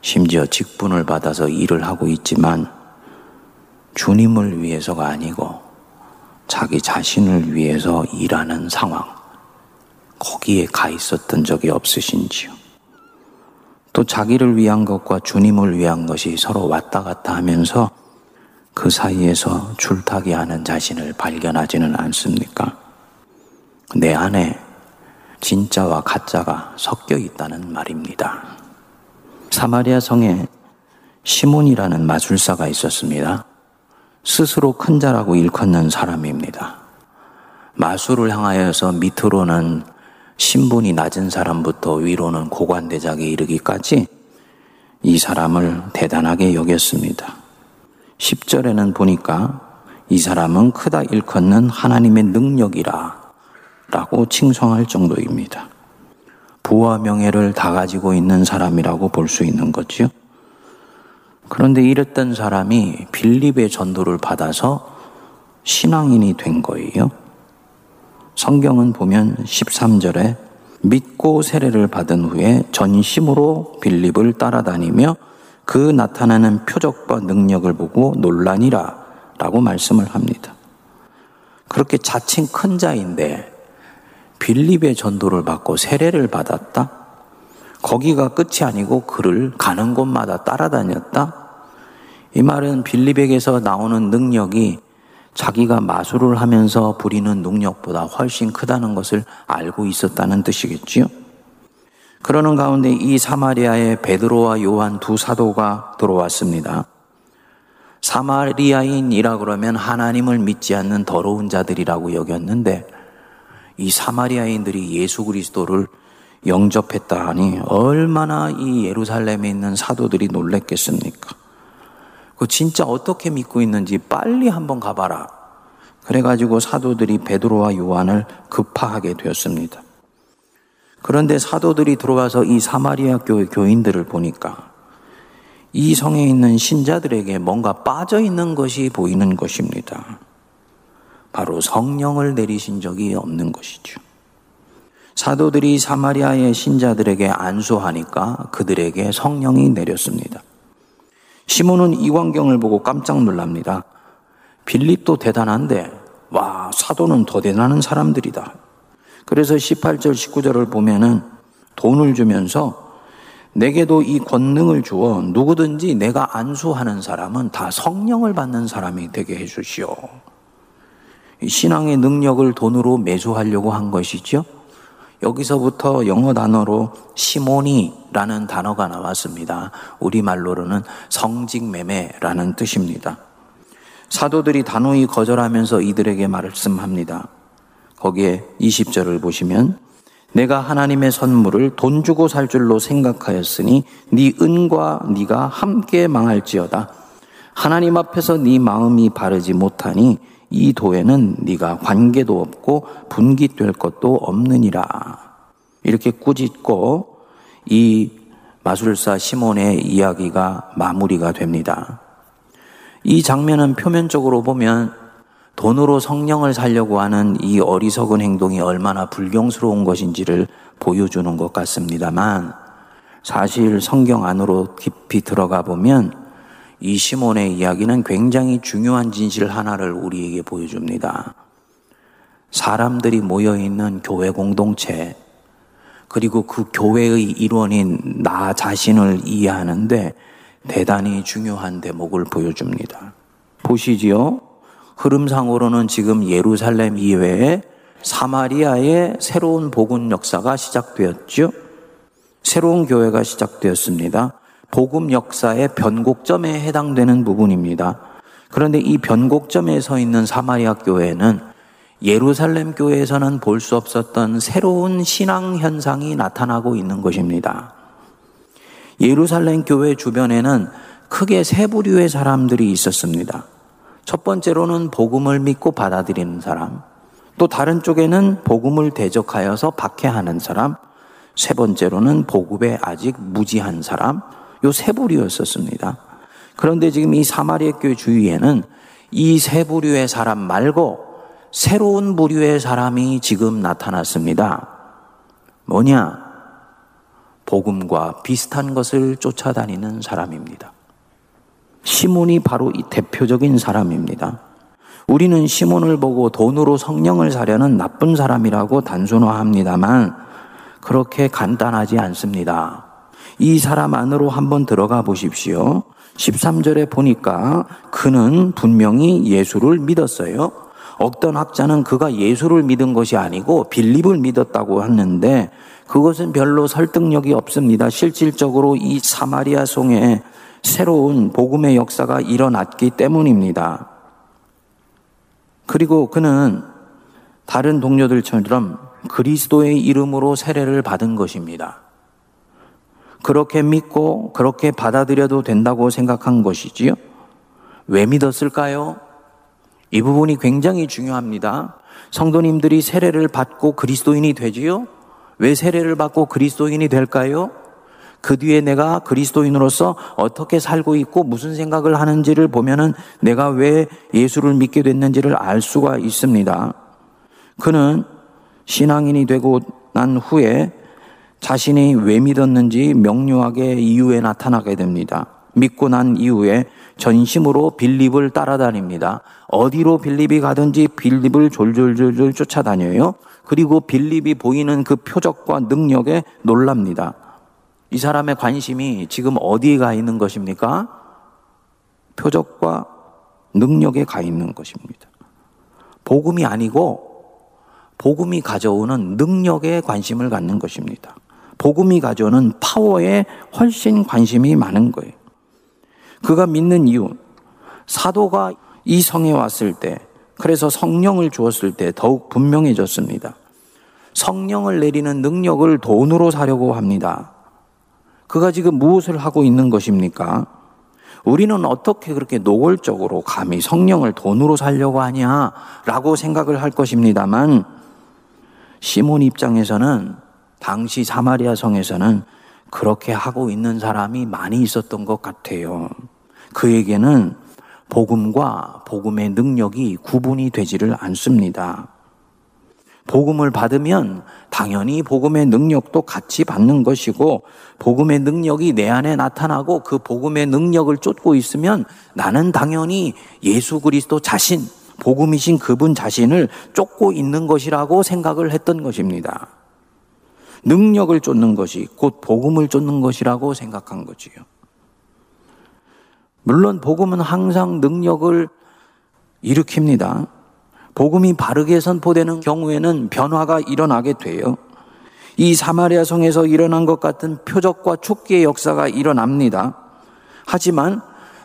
Speaker 5: 심지어 직분을 받아서 일을 하고 있지만, 주님을 위해서가 아니고, 자기 자신을 위해서 일하는 상황, 거기에 가 있었던 적이 없으신지요? 또 자기를 위한 것과 주님을 위한 것이 서로 왔다 갔다 하면서 그 사이에서 줄타기 하는 자신을 발견하지는 않습니까? 내 안에 진짜와 가짜가 섞여 있다는 말입니다. 사마리아 성에 시몬이라는 마술사가 있었습니다. 스스로 큰 자라고 일컫는 사람입니다. 마술을 향하여서 밑으로는 신분이 낮은 사람부터 위로는 고관대작에 이르기까지 이 사람을 대단하게 여겼습니다. 10절에는 보니까 이 사람은 크다 일컫는 하나님의 능력이라 라고 칭송할 정도입니다. 부와 명예를 다 가지고 있는 사람이라고 볼 수 있는 거지요. 그런데 이랬던 사람이 빌립의 전도를 받아서 신앙인이 된 거예요. 성경은 보면 13절에 믿고 세례를 받은 후에 전심으로 빌립을 따라다니며 그 나타나는 표적과 능력을 보고 논란이라 라고 말씀을 합니다. 그렇게 자칭 큰 자인데 빌립의 전도를 받고 세례를 받았다? 거기가 끝이 아니고 그를 가는 곳마다 따라다녔다? 이 말은 빌립에게서 나오는 능력이 자기가 마술을 하면서 부리는 능력보다 훨씬 크다는 것을 알고 있었다는 뜻이겠지요. 그러는 가운데 이 사마리아에 베드로와 요한 두 사도가 들어왔습니다. 사마리아인이라 그러면 하나님을 믿지 않는 더러운 자들이라고 여겼는데 이 사마리아인들이 예수 그리스도를 영접했다 하니 얼마나 이 예루살렘에 있는 사도들이 놀랬겠습니까? 그 진짜 어떻게 믿고 있는지 빨리 한번 가봐라. 그래가지고 사도들이 베드로와 요한을 급파하게 되었습니다. 그런데 사도들이 들어와서 이 사마리아 교회 교인들을 보니까 이 성에 있는 신자들에게 뭔가 빠져 있는 것이 보이는 것입니다. 바로 성령을 내리신 적이 없는 것이죠. 사도들이 사마리아의 신자들에게 안수하니까 그들에게 성령이 내렸습니다. 시몬은 이 광경을 보고 깜짝 놀랍니다. 빌립도 대단한데, 와, 사도는 더 대단한 사람들이다. 그래서 18절, 19절을 보면은 돈을 주면서 내게도 이 권능을 주어 누구든지 내가 안수하는 사람은 다 성령을 받는 사람이 되게 해주시오. 신앙의 능력을 돈으로 매수하려고 한 것이죠. 여기서부터 영어 단어로 시모니라는 단어가 나왔습니다. 우리말로는 성직매매라는 뜻입니다. 사도들이 단호히 거절하면서 이들에게 말씀합니다. 거기에 20절을 보시면 내가 하나님의 선물을 돈 주고 살 줄로 생각하였으니 네 은과 네가 함께 망할지어다. 하나님 앞에서 네 마음이 바르지 못하니 이 도에는 네가 관계도 없고 분깃될 것도 없느니라. 이렇게 꾸짖고 이 마술사 시몬의 이야기가 마무리가 됩니다. 이 장면은 표면적으로 보면 돈으로 성령을 살려고 하는 이 어리석은 행동이 얼마나 불경스러운 것인지를 보여주는 것 같습니다만 사실 성경 안으로 깊이 들어가 보면 이 시몬의 이야기는 굉장히 중요한 진실 하나를 우리에게 보여줍니다. 사람들이 모여있는 교회 공동체, 그리고 그 교회의 일원인 나 자신을 이해하는데 대단히 중요한 대목을 보여줍니다. 보시지요? 흐름상으로는 지금 예루살렘 이외에 사마리아의 새로운 복음 역사가 시작되었죠. 새로운 교회가 시작되었습니다. 복음 역사의 변곡점에 해당되는 부분입니다. 그런데 이 변곡점에 서 있는 사마리아 교회는 예루살렘 교회에서는 볼 수 없었던 새로운 신앙 현상이 나타나고 있는 것입니다. 예루살렘 교회 주변에는 크게 세 부류의 사람들이 있었습니다. 첫 번째로는 복음을 믿고 받아들이는 사람, 또 다른 쪽에는 복음을 대적하여서 박해하는 사람, 세 번째로는 복음에 아직 무지한 사람, 요 세 부류였었습니다. 그런데 지금 이 사마리아 교회 주위에는 이 세 부류의 사람 말고 새로운 부류의 사람이 지금 나타났습니다. 뭐냐? 복음과 비슷한 것을 쫓아다니는 사람입니다. 시몬이 바로 이 대표적인 사람입니다. 우리는 시몬을 보고 돈으로 성령을 사려는 나쁜 사람이라고 단순화합니다만 그렇게 간단하지 않습니다. 이 사람 안으로 한번 들어가 보십시오. 13절에 보니까 그는 분명히 예수를 믿었어요. 어떤 학자는 그가 예수를 믿은 것이 아니고 빌립을 믿었다고 하는데 그것은 별로 설득력이 없습니다. 실질적으로 이 사마리아 송에 새로운 복음의 역사가 일어났기 때문입니다. 그리고 그는 다른 동료들처럼 그리스도의 이름으로 세례를 받은 것입니다. 그렇게 믿고 그렇게 받아들여도 된다고 생각한 것이지요. 왜 믿었을까요? 이 부분이 굉장히 중요합니다. 성도님들이 세례를 받고 그리스도인이 되지요? 왜 세례를 받고 그리스도인이 될까요? 그 뒤에 내가 그리스도인으로서 어떻게 살고 있고 무슨 생각을 하는지를 보면은 내가 왜 예수를 믿게 됐는지를 알 수가 있습니다. 그는 신앙인이 되고 난 후에 자신이 왜 믿었는지 명료하게 이후에 나타나게 됩니다. 믿고 난 이후에 전심으로 빌립을 따라다닙니다. 어디로 빌립이 가든지 빌립을 졸졸졸졸 쫓아다녀요. 그리고 빌립이 보이는 그 표적과 능력에 놀랍니다. 이 사람의 관심이 지금 어디에 가 있는 것입니까? 표적과 능력에 가 있는 것입니다. 복음이 아니고 복음이 가져오는 능력에 관심을 갖는 것입니다. 복음이 가져오는 파워에 훨씬 관심이 많은 거예요. 그가 믿는 이유, 사도가 이 성에 왔을 때, 그래서 성령을 주었을 때 더욱 분명해졌습니다. 성령을 내리는 능력을 돈으로 사려고 합니다. 그가 지금 무엇을 하고 있는 것입니까? 우리는 어떻게 그렇게 노골적으로 감히 성령을 돈으로 살려고 하냐? 라고 생각을 할 것입니다만, 시몬 입장에서는 당시 사마리아 성에서는 그렇게 하고 있는 사람이 많이 있었던 것 같아요. 그에게는 복음과 복음의 능력이 구분이 되지를 않습니다. 복음을 받으면 당연히 복음의 능력도 같이 받는 것이고 복음의 능력이 내 안에 나타나고 그 복음의 능력을 쫓고 있으면 나는 당연히 예수 그리스도 자신, 복음이신 그분 자신을 쫓고 있는 것이라고 생각을 했던 것입니다. 능력을 쫓는 것이 곧 복음을 쫓는 것이라고 생각한 거지요. 물론 복음은 항상 능력을 일으킵니다. 복음이 바르게 선포되는 경우에는 변화가 일어나게 돼요. 이 사마리아 성에서 일어난 것 같은 표적과 축기의 역사가 일어납니다. 하지만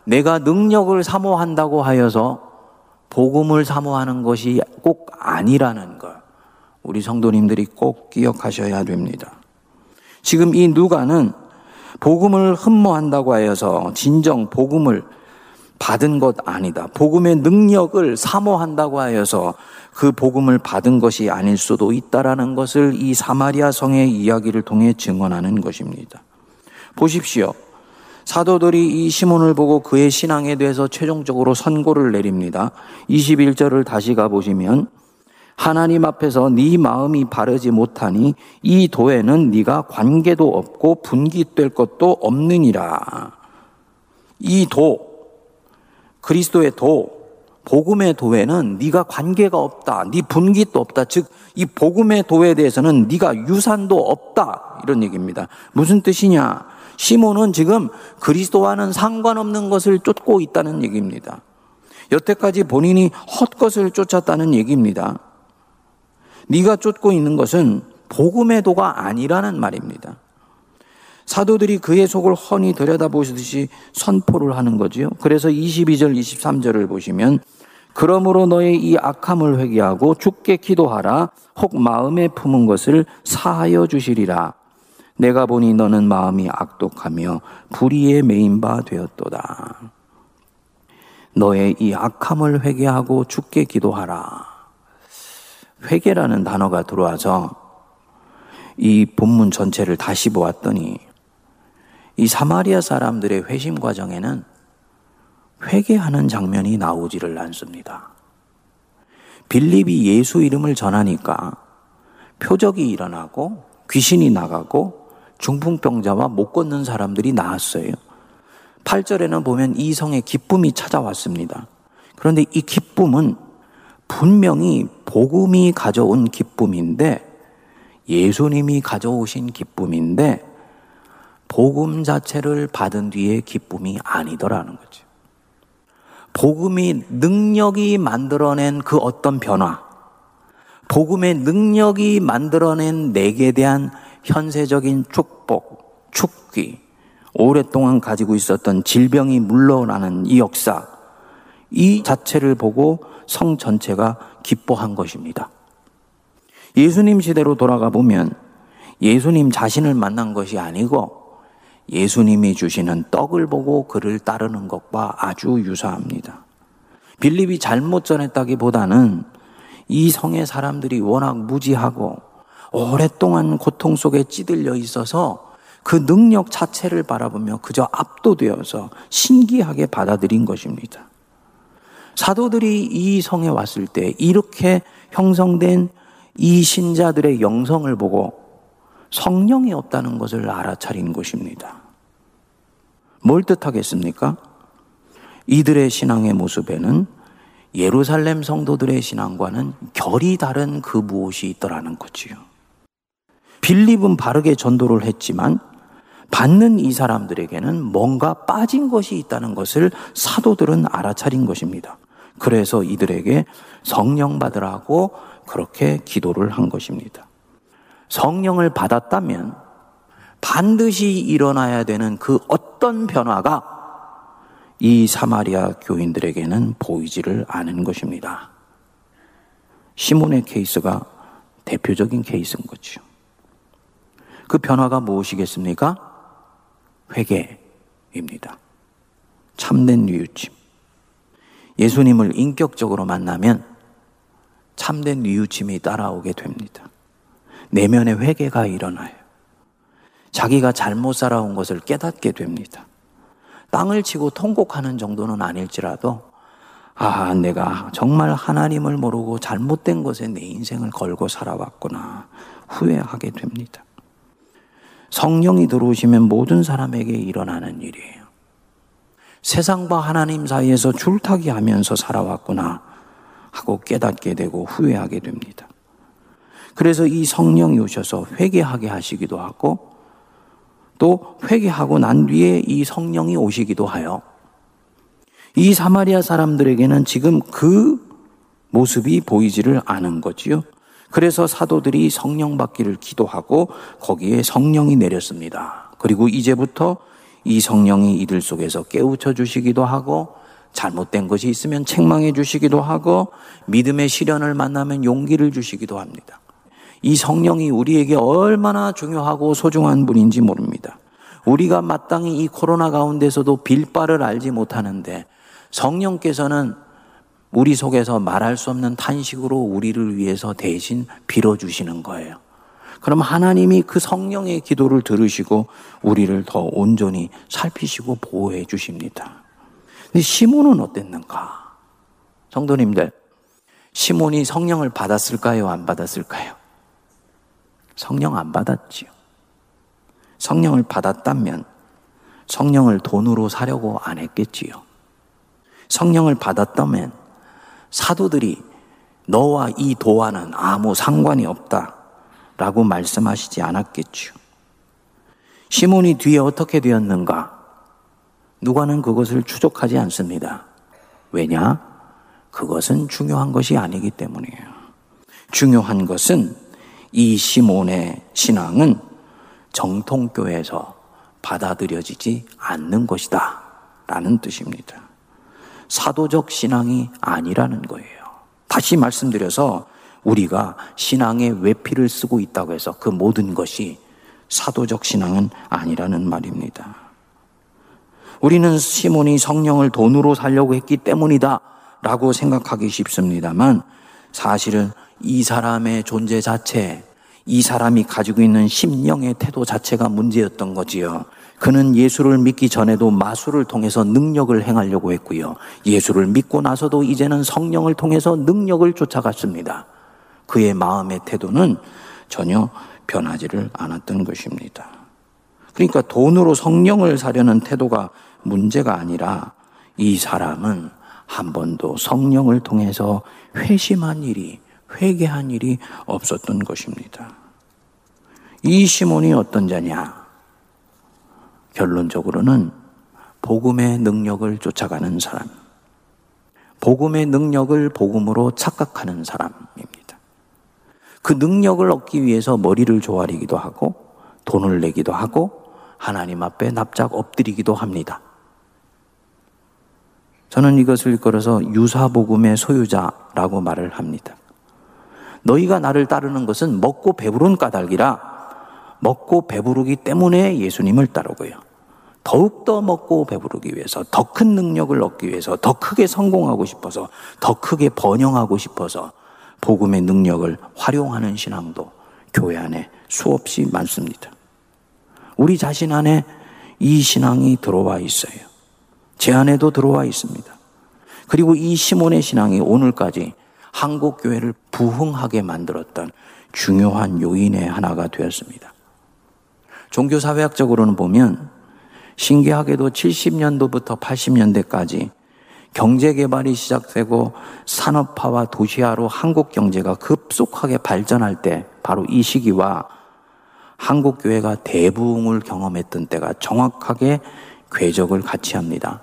Speaker 5: 내가 능력을 사모한다고 하여서 복음을 사모하는 것이 꼭 아니라는 것. 우리 성도님들이 꼭 기억하셔야 됩니다. 지금 이 누가는 복음을 흠모한다고 하여서 진정 복음을 받은 것 아니다. 복음의 능력을 사모한다고 하여서 그 복음을 받은 것이 아닐 수도 있다라는 것을 이 사마리아 성의 이야기를 통해 증언하는 것입니다. 보십시오. 사도들이 이 시몬을 보고 그의 신앙에 대해서 최종적으로 선고를 내립니다. 21절을 다시 가보시면 하나님 앞에서 네 마음이 바르지 못하니 이 도에는 네가 관계도 없고 분깃될 것도 없느니라. 이 도, 그리스도의 도, 복음의 도에는 네가 관계가 없다. 네 분깃도 없다. 즉 이 복음의 도에 대해서는 네가 유산도 없다. 이런 얘기입니다. 무슨 뜻이냐? 시몬은 지금 그리스도와는 상관없는 것을 쫓고 있다는 얘기입니다. 여태까지 본인이 헛것을 쫓았다는 얘기입니다. 네가 쫓고 있는 것은 복음의 도가 아니라는 말입니다. 사도들이 그의 속을 훤히 들여다보시듯이 선포를 하는 거지요. 그래서 22절, 23절을 보시면 그러므로 너의 이 악함을 회개하고 죽게 기도하라. 혹 마음에 품은 것을 사하여 주시리라. 내가 보니 너는 마음이 악독하며 불의에 매인 바 되었도다. 너의 이 악함을 회개하고 죽게 기도하라. 회개라는 단어가 들어와서 이 본문 전체를 다시 보았더니 이 사마리아 사람들의 회심 과정에는 회개하는 장면이 나오지를 않습니다. 빌립이 예수 이름을 전하니까 표적이 일어나고 귀신이 나가고 중풍병자와 못 걷는 사람들이 나왔어요. 8절에는 보면 이 성에 기쁨이 찾아왔습니다. 그런데 이 기쁨은 분명히 복음이 가져온 기쁨인데 예수님이 가져오신 기쁨인데 복음 자체를 받은 뒤에 기쁨이 아니더라는 거죠. 복음이 능력이 만들어낸 그 어떤 변화, 복음의 능력이 만들어낸 내게 대한 현세적인 축복, 축기, 오랫동안 가지고 있었던 질병이 물러나는 이 역사, 이 자체를 보고 성 전체가 기뻐한 것입니다. 예수님 시대로 돌아가 보면 예수님 자신을 만난 것이 아니고 예수님이 주시는 떡을 보고 그를 따르는 것과 아주 유사합니다. 빌립이 잘못 전했다기보다는 이 성의 사람들이 워낙 무지하고 오랫동안 고통 속에 찌들려 있어서 그 능력 자체를 바라보며 그저 압도되어서 신기하게 받아들인 것입니다. 사도들이 이 성에 왔을 때 이렇게 형성된 이 신자들의 영성을 보고 성령이 없다는 것을 알아차린 것입니다. 뭘 뜻하겠습니까? 이들의 신앙의 모습에는 예루살렘 성도들의 신앙과는 결이 다른 그 무엇이 있더라는 거지요. 빌립은 바르게 전도를 했지만 받는 이 사람들에게는 뭔가 빠진 것이 있다는 것을 사도들은 알아차린 것입니다. 그래서 이들에게 성령 받으라고 그렇게 기도를 한 것입니다. 성령을 받았다면 반드시 일어나야 되는 그 어떤 변화가 이 사마리아 교인들에게는 보이지를 않은 것입니다. 시몬의 케이스가 대표적인 케이스인 거죠. 그 변화가 무엇이겠습니까? 회개입니다. 참된 뉘우침. 예수님을 인격적으로 만나면 참된 뉘우침이 따라오게 됩니다. 내면의 회개가 일어나요. 자기가 잘못 살아온 것을 깨닫게 됩니다. 땅을 치고 통곡하는 정도는 아닐지라도 아, 내가 정말 하나님을 모르고 잘못된 것에 내 인생을 걸고 살아왔구나. 후회하게 됩니다. 성령이 들어오시면 모든 사람에게 일어나는 일이에요. 세상과 하나님 사이에서 줄타기 하면서 살아왔구나 하고 깨닫게 되고 후회하게 됩니다. 그래서 이 성령이 오셔서 회개하게 하시기도 하고 또 회개하고 난 뒤에 이 성령이 오시기도 하여 이 사마리아 사람들에게는 지금 그 모습이 보이지를 않은 거지요. 그래서 사도들이 성령 받기를 기도하고 거기에 성령이 내렸습니다. 그리고 이제부터 이 성령이 이들 속에서 깨우쳐 주시기도 하고 잘못된 것이 있으면 책망해 주시기도 하고 믿음의 시련을 만나면 용기를 주시기도 합니다. 이 성령이 우리에게 얼마나 중요하고 소중한 분인지 모릅니다. 우리가 마땅히 이 코로나 가운데서도 빌바를 알지 못하는데 성령께서는 우리 속에서 말할 수 없는 탄식으로 우리를 위해서 대신 빌어주시는 거예요. 그럼 하나님이 그 성령의 기도를 들으시고 우리를 더 온전히 살피시고 보호해 주십니다. 근데 시몬은 어땠는가? 성도님들, 시몬이 성령을 받았을까요? 안 받았을까요? 성령 안 받았지요. 성령을 받았다면 성령을 돈으로 사려고 안 했겠지요. 성령을 받았다면 사도들이 너와 이 도와는 아무 상관이 없다. 라고 말씀하시지 않았겠죠. 시몬이 뒤에 어떻게 되었는가? 누가는 그것을 추적하지 않습니다. 왜냐? 그것은 중요한 것이 아니기 때문이에요. 중요한 것은 이 시몬의 신앙은 정통교회에서 받아들여지지 않는 것이다. 라는 뜻입니다. 사도적 신앙이 아니라는 거예요. 다시 말씀드려서 우리가 신앙의 외피를 쓰고 있다고 해서 그 모든 것이 사도적 신앙은 아니라는 말입니다. 우리는 시몬이 성령을 돈으로 살려고 했기 때문이다 라고 생각하기 쉽습니다만 사실은 이 사람의 존재 자체, 이 사람이 가지고 있는 심령의 태도 자체가 문제였던 거지요. 그는 예수를 믿기 전에도 마술을 통해서 능력을 행하려고 했고요. 예수를 믿고 나서도 이제는 성령을 통해서 능력을 쫓아갔습니다. 그의 마음의 태도는 전혀 변하지를 않았던 것입니다. 그러니까 돈으로 성령을 사려는 태도가 문제가 아니라 이 사람은 한 번도 성령을 통해서 회심한 일이, 회개한 일이 없었던 것입니다. 이 시몬이 어떤 자냐? 결론적으로는 복음의 능력을 쫓아가는 사람, 복음의 능력을 복음으로 착각하는 사람입니다. 그 능력을 얻기 위해서 머리를 조아리기도 하고 돈을 내기도 하고 하나님 앞에 납작 엎드리기도 합니다. 저는 이것을 걸어서 유사복음의 소유자라고 말을 합니다. 너희가 나를 따르는 것은 먹고 배부른 까닭이라 먹고 배부르기 때문에 예수님을 따르고요. 더욱더 먹고 배부르기 위해서, 더 큰 능력을 얻기 위해서, 더 크게 성공하고 싶어서, 더 크게 번영하고 싶어서, 복음의 능력을 활용하는 신앙도 교회 안에 수없이 많습니다. 우리 자신 안에 이 신앙이 들어와 있어요. 제 안에도 들어와 있습니다. 그리고 이 시몬의 신앙이 오늘까지 한국 교회를 부흥하게 만들었던 중요한 요인의 하나가 되었습니다. 종교사회학적으로는 보면 신기하게도 70년도부터 80년대까지 경제 개발이 시작되고 산업화와 도시화로 한국 경제가 급속하게 발전할 때 바로 이 시기와 한국 교회가 대부흥을 경험했던 때가 정확하게 궤적을 같이 합니다.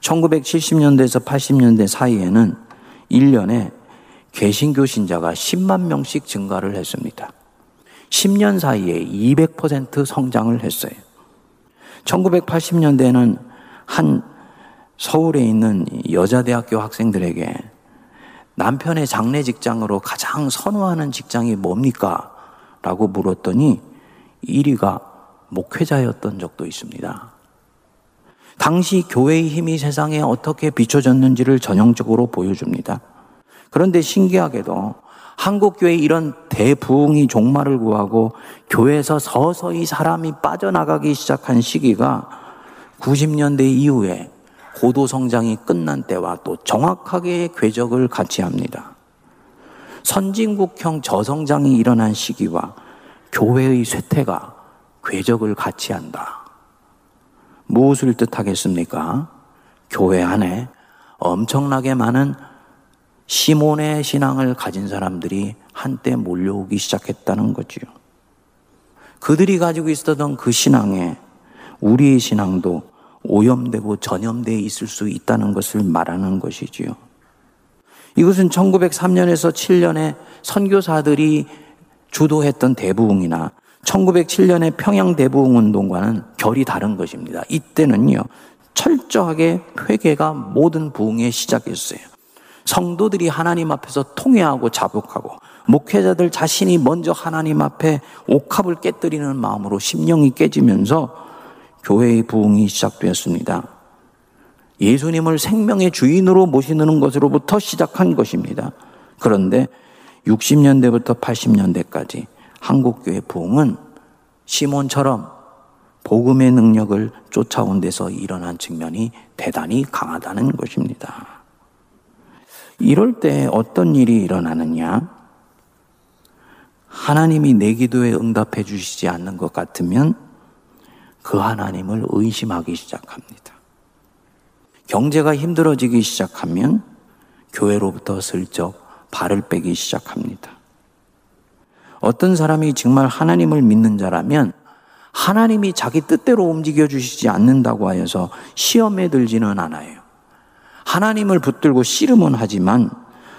Speaker 5: 1970년대에서 80년대 사이에는 1년에 개신교 신자가 10만 명씩 증가를 했습니다. 10년 사이에 200% 성장을 했어요. 1980년대에는 한 서울에 있는 여자대학교 학생들에게 남편의 장례 직장으로 가장 선호하는 직장이 뭡니까? 라고 물었더니 1위가 목회자였던 적도 있습니다. 당시 교회의 힘이 세상에 어떻게 비춰졌는지를 전형적으로 보여줍니다. 그런데 신기하게도 한국교회 이런 대부흥이 종말을 구하고 교회에서 서서히 사람이 빠져나가기 시작한 시기가 90년대 이후에 고도 성장이 끝난 때와 또 정확하게 궤적을 같이 합니다. 선진국형 저성장이 일어난 시기와 교회의 쇠퇴가 궤적을 같이 한다. 무엇을 뜻하겠습니까? 교회 안에 엄청나게 많은 시몬의 신앙을 가진 사람들이 한때 몰려오기 시작했다는 거지요. 그들이 가지고 있었던 그 신앙에 우리의 신앙도 오염되고 전염되어 있을 수 있다는 것을 말하는 것이지요. 이것은 1903년에서 7년에 선교사들이 주도했던 대부흥이나 1907년의 평양 대부흥 운동과는 결이 다른 것입니다. 이때는요, 철저하게 회개가 모든 부흥의 시작이었어요. 성도들이 하나님 앞에서 통회하고 자복하고 목회자들 자신이 먼저 하나님 앞에 옥합을 깨뜨리는 마음으로 심령이 깨지면서 교회의 부흥이 시작되었습니다. 예수님을 생명의 주인으로 모시는 것으로부터 시작한 것입니다. 그런데 60년대부터 80년대까지 한국교회 부흥은 시몬처럼 복음의 능력을 쫓아온 데서 일어난 측면이 대단히 강하다는 것입니다. 이럴 때 어떤 일이 일어나느냐? 하나님이 내 기도에 응답해 주시지 않는 것 같으면 그 하나님을 의심하기 시작합니다. 경제가 힘들어지기 시작하면 교회로부터 슬쩍 발을 빼기 시작합니다. 어떤 사람이 정말 하나님을 믿는 자라면 하나님이 자기 뜻대로 움직여 주시지 않는다고 하여서 시험에 들지는 않아요. 하나님을 붙들고 씨름은 하지만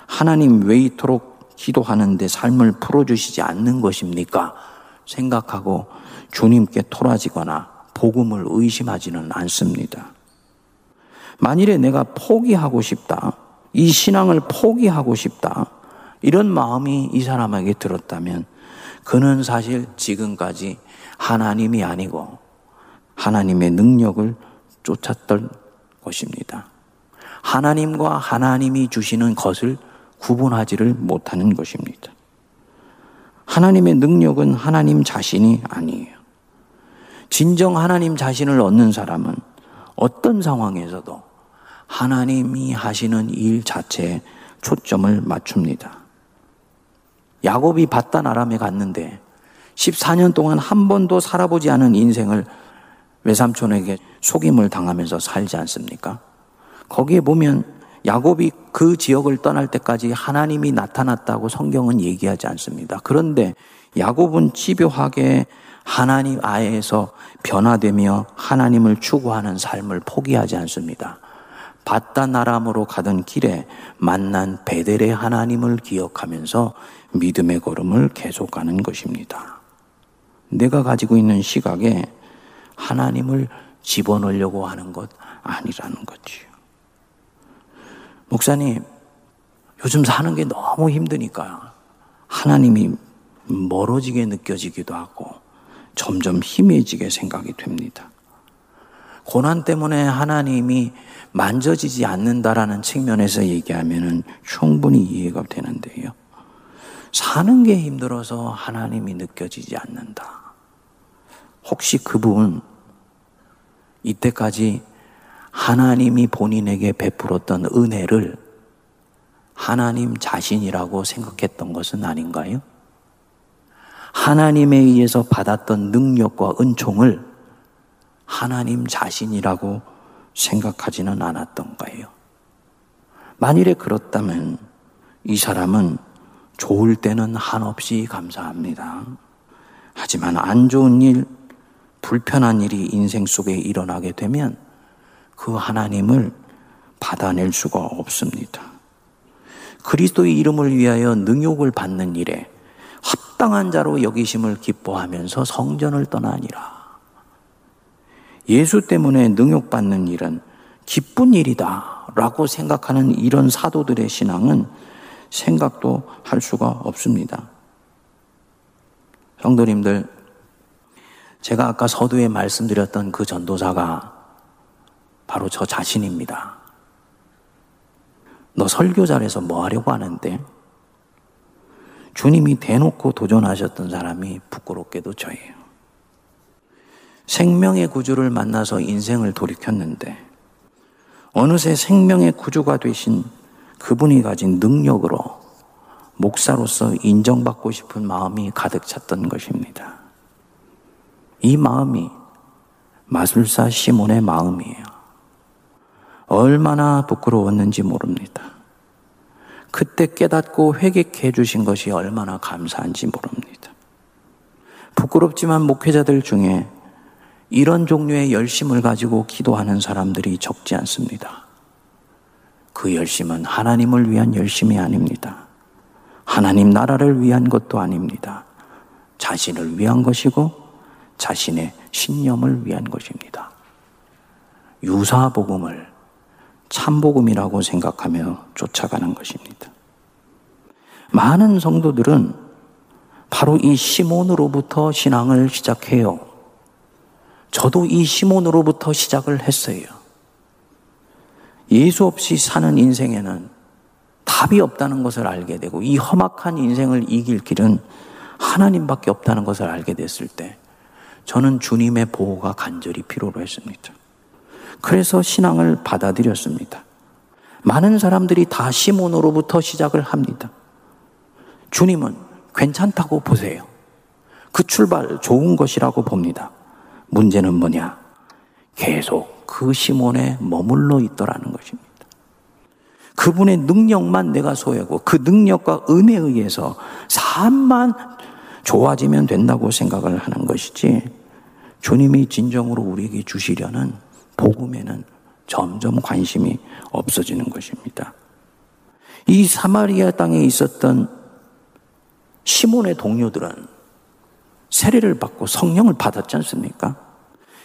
Speaker 5: 하나님 왜 이토록 기도하는데 삶을 풀어주시지 않는 것입니까? 생각하고 주님께 토라지거나 복음을 의심하지는 않습니다. 만일에 내가 포기하고 싶다, 이 신앙을 포기하고 싶다, 이런 마음이 이 사람에게 들었다면 그는 사실 지금까지 하나님이 아니고 하나님의 능력을 쫓았던 것입니다. 하나님과 하나님이 주시는 것을 구분하지를 못하는 것입니다. 하나님의 능력은 하나님 자신이 아니에요. 진정 하나님 자신을 얻는 사람은 어떤 상황에서도 하나님이 하시는 일 자체에 초점을 맞춥니다. 야곱이 바단 아람에 갔는데 14년 동안 한 번도 살아보지 않은 인생을 외삼촌에게 속임을 당하면서 살지 않습니까? 거기에 보면 야곱이 그 지역을 떠날 때까지 하나님이 나타났다고 성경은 얘기하지 않습니다. 그런데 야곱은 집요하게 하나님 아에서 변화되며 하나님을 추구하는 삶을 포기하지 않습니다. 바다나람으로 가던 길에 만난 베델의 하나님을 기억하면서 믿음의 걸음을 계속가는 것입니다. 내가 가지고 있는 시각에 하나님을 집어넣으려고 하는 것 아니라는 거지요. 목사님, 요즘 사는 게 너무 힘드니까 하나님이 멀어지게 느껴지기도 하고 점점 희미해지게 생각이 됩니다. 고난 때문에 하나님이 만져지지 않는다라는 측면에서 얘기하면 충분히 이해가 되는데요. 사는 게 힘들어서 하나님이 느껴지지 않는다. 혹시 그분 이때까지 하나님이 본인에게 베풀었던 은혜를 하나님 자신이라고 생각했던 것은 아닌가요? 하나님에 의해서 받았던 능력과 은총을 하나님 자신이라고 생각하지는 않았던가요? 만일에 그렇다면 이 사람은 좋을 때는 한없이 감사합니다. 하지만 안 좋은 일, 불편한 일이 인생 속에 일어나게 되면 그 하나님을 받아낼 수가 없습니다. 그리스도의 이름을 위하여 능욕을 받는 일에 합당한 자로 여기심을 기뻐하면서 성전을 떠나니라. 예수 때문에 능욕받는 일은 기쁜 일이다. 라고 생각하는 이런 사도들의 신앙은 생각도 할 수가 없습니다. 성도님들, 제가 아까 서두에 말씀드렸던 그 전도사가 바로 저 자신입니다. 너 설교 잘해서 뭐 하려고 하는데? 주님이 대놓고 도전하셨던 사람이 부끄럽게도 저예요. 생명의 구주를 만나서 인생을 돌이켰는데 어느새 생명의 구주가 되신 그분이 가진 능력으로 목사로서 인정받고 싶은 마음이 가득 찼던 것입니다. 이 마음이 마술사 시몬의 마음이에요. 얼마나 부끄러웠는지 모릅니다. 그때 깨닫고 회개해 주신 것이 얼마나 감사한지 모릅니다. 부끄럽지만 목회자들 중에 이런 종류의 열심을 가지고 기도하는 사람들이 적지 않습니다. 그 열심은 하나님을 위한 열심이 아닙니다. 하나님 나라를 위한 것도 아닙니다. 자신을 위한 것이고 자신의 신념을 위한 것입니다. 유사복음을 참복음이라고 생각하며 쫓아가는 것입니다. 많은 성도들은 바로 이 시몬으로부터 신앙을 시작해요. 저도 이 시몬으로부터 시작을 했어요. 예수 없이 사는 인생에는 답이 없다는 것을 알게 되고 이 험악한 인생을 이길 길은 하나님밖에 없다는 것을 알게 됐을 때 저는 주님의 보호가 간절히 필요로 했습니다. 그래서 신앙을 받아들였습니다. 많은 사람들이 다 시몬으로부터 시작을 합니다. 주님은 괜찮다고 보세요. 그 출발 좋은 것이라고 봅니다. 문제는 뭐냐? 계속 그 시몬에 머물러 있더라는 것입니다. 그분의 능력만 내가 소유하고 그 능력과 은혜에 의해서 삶만 좋아지면 된다고 생각을 하는 것이지 주님이 진정으로 우리에게 주시려는 복음에는 점점 관심이 없어지는 것입니다. 이 사마리아 땅에 있었던 시몬의 동료들은 세례를 받고 성령을 받았지 않습니까?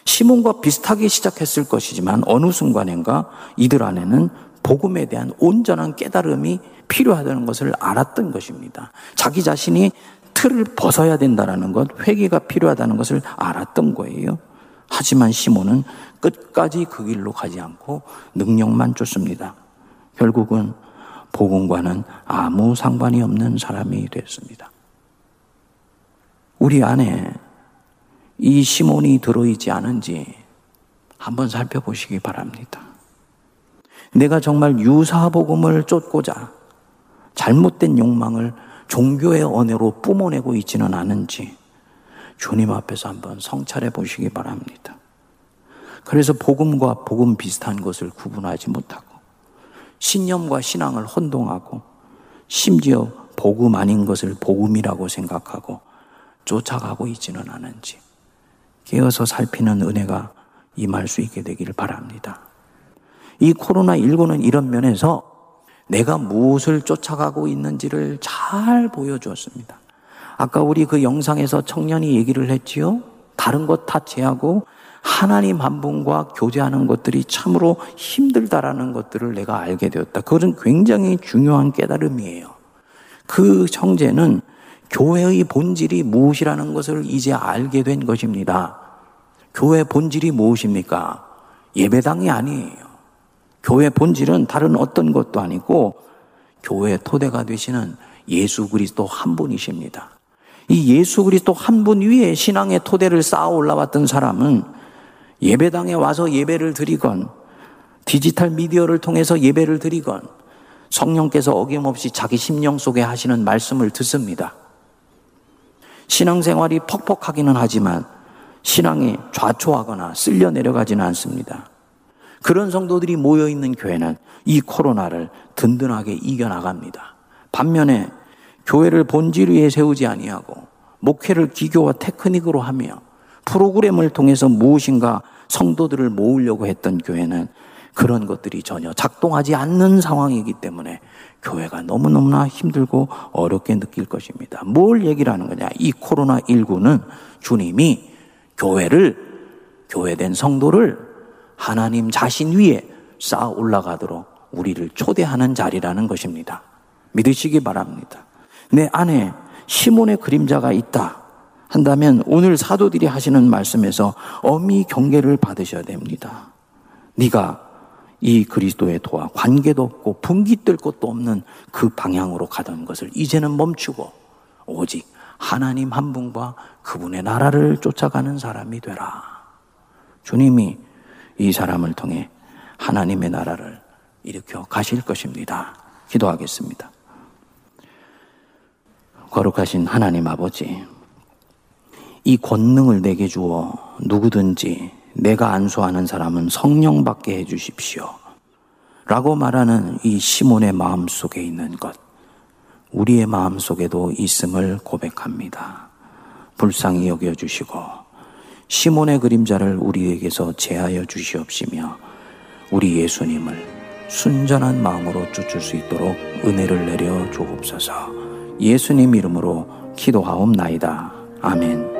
Speaker 5: 시몬과 비슷하게 시작했을 것이지만 어느 순간인가 이들 안에는 복음에 대한 온전한 깨달음이 필요하다는 것을 알았던 것입니다. 자기 자신이 틀을 벗어야 된다는 것, 회개가 필요하다는 것을 알았던 거예요. 하지만 시몬은 끝까지 그 길로 가지 않고 능력만 쫓습니다. 결국은 복음과는 아무 상관이 없는 사람이 됐습니다. 우리 안에 이 시몬이 들어있지 않은지 한번 살펴보시기 바랍니다. 내가 정말 유사복음을 쫓고자 잘못된 욕망을 종교의 언어로 뿜어내고 있지는 않은지 주님 앞에서 한번 성찰해 보시기 바랍니다. 그래서 복음과 복음 비슷한 것을 구분하지 못하고 신념과 신앙을 혼동하고 심지어 복음 아닌 것을 복음이라고 생각하고 쫓아가고 있지는 않은지 깨어서 살피는 은혜가 임할 수 있게 되기를 바랍니다. 이 코로나19는 이런 면에서 내가 무엇을 쫓아가고 있는지를 잘 보여주었습니다. 아까 우리 그 영상에서 청년이 얘기를 했지요? 다른 것 다 제하고 하나님 한 분과 교제하는 것들이 참으로 힘들다라는 것들을 내가 알게 되었다. 그것은 굉장히 중요한 깨달음이에요. 그 형제는 교회의 본질이 무엇이라는 것을 이제 알게 된 것입니다. 교회 본질이 무엇입니까? 예배당이 아니에요. 교회 본질은 다른 어떤 것도 아니고 교회 토대가 되시는 예수 그리스도 한 분이십니다. 이 예수 그리스도 한 분 위에 신앙의 토대를 쌓아 올라왔던 사람은 예배당에 와서 예배를 드리건 디지털 미디어를 통해서 예배를 드리건 성령께서 어김없이 자기 심령 속에 하시는 말씀을 듣습니다. 신앙생활이 퍽퍽하기는 하지만 신앙이 좌초하거나 쓸려 내려가지는 않습니다. 그런 성도들이 모여 있는 교회는 이 코로나를 든든하게 이겨나갑니다. 반면에 교회를 본질 위에 세우지 아니하고 목회를 기교와 테크닉으로 하며 프로그램을 통해서 무엇인가 성도들을 모으려고 했던 교회는 그런 것들이 전혀 작동하지 않는 상황이기 때문에 교회가 너무너무나 힘들고 어렵게 느낄 것입니다. 뭘 얘기를 하는 거냐? 이 코로나19는 주님이 교회를, 교회된 성도를 하나님 자신 위에 쌓아 올라가도록 우리를 초대하는 자리라는 것입니다. 믿으시기 바랍니다. 내 안에 시몬의 그림자가 있다. 한다면 오늘 사도들이 하시는 말씀에서 어미 경계를 받으셔야 됩니다. 네가 이 그리스도의 도와 관계도 없고 뜰 것도 없는 그 방향으로 가던 것을 이제는 멈추고
Speaker 6: 오직 하나님 한 분과 그분의 나라를 쫓아가는 사람이 되라. 주님이 이 사람을 통해 하나님의 나라를 일으켜 가실 것입니다. 기도하겠습니다. 거룩하신 하나님 아버지, 이 권능을 내게 주어 누구든지 내가 안수하는 사람은 성령 받게 해 주십시오. 라고 말하는 이 시몬의 마음 속에 있는 것, 우리의 마음 속에도 있음을 고백합니다. 불쌍히 여겨 주시고, 시몬의 그림자를 우리에게서 제하여 주시옵시며, 우리 예수님을 순전한 마음으로 쫓을 수 있도록 은혜를 내려 주옵소서. 예수님 이름으로 기도하옵나이다. 아멘.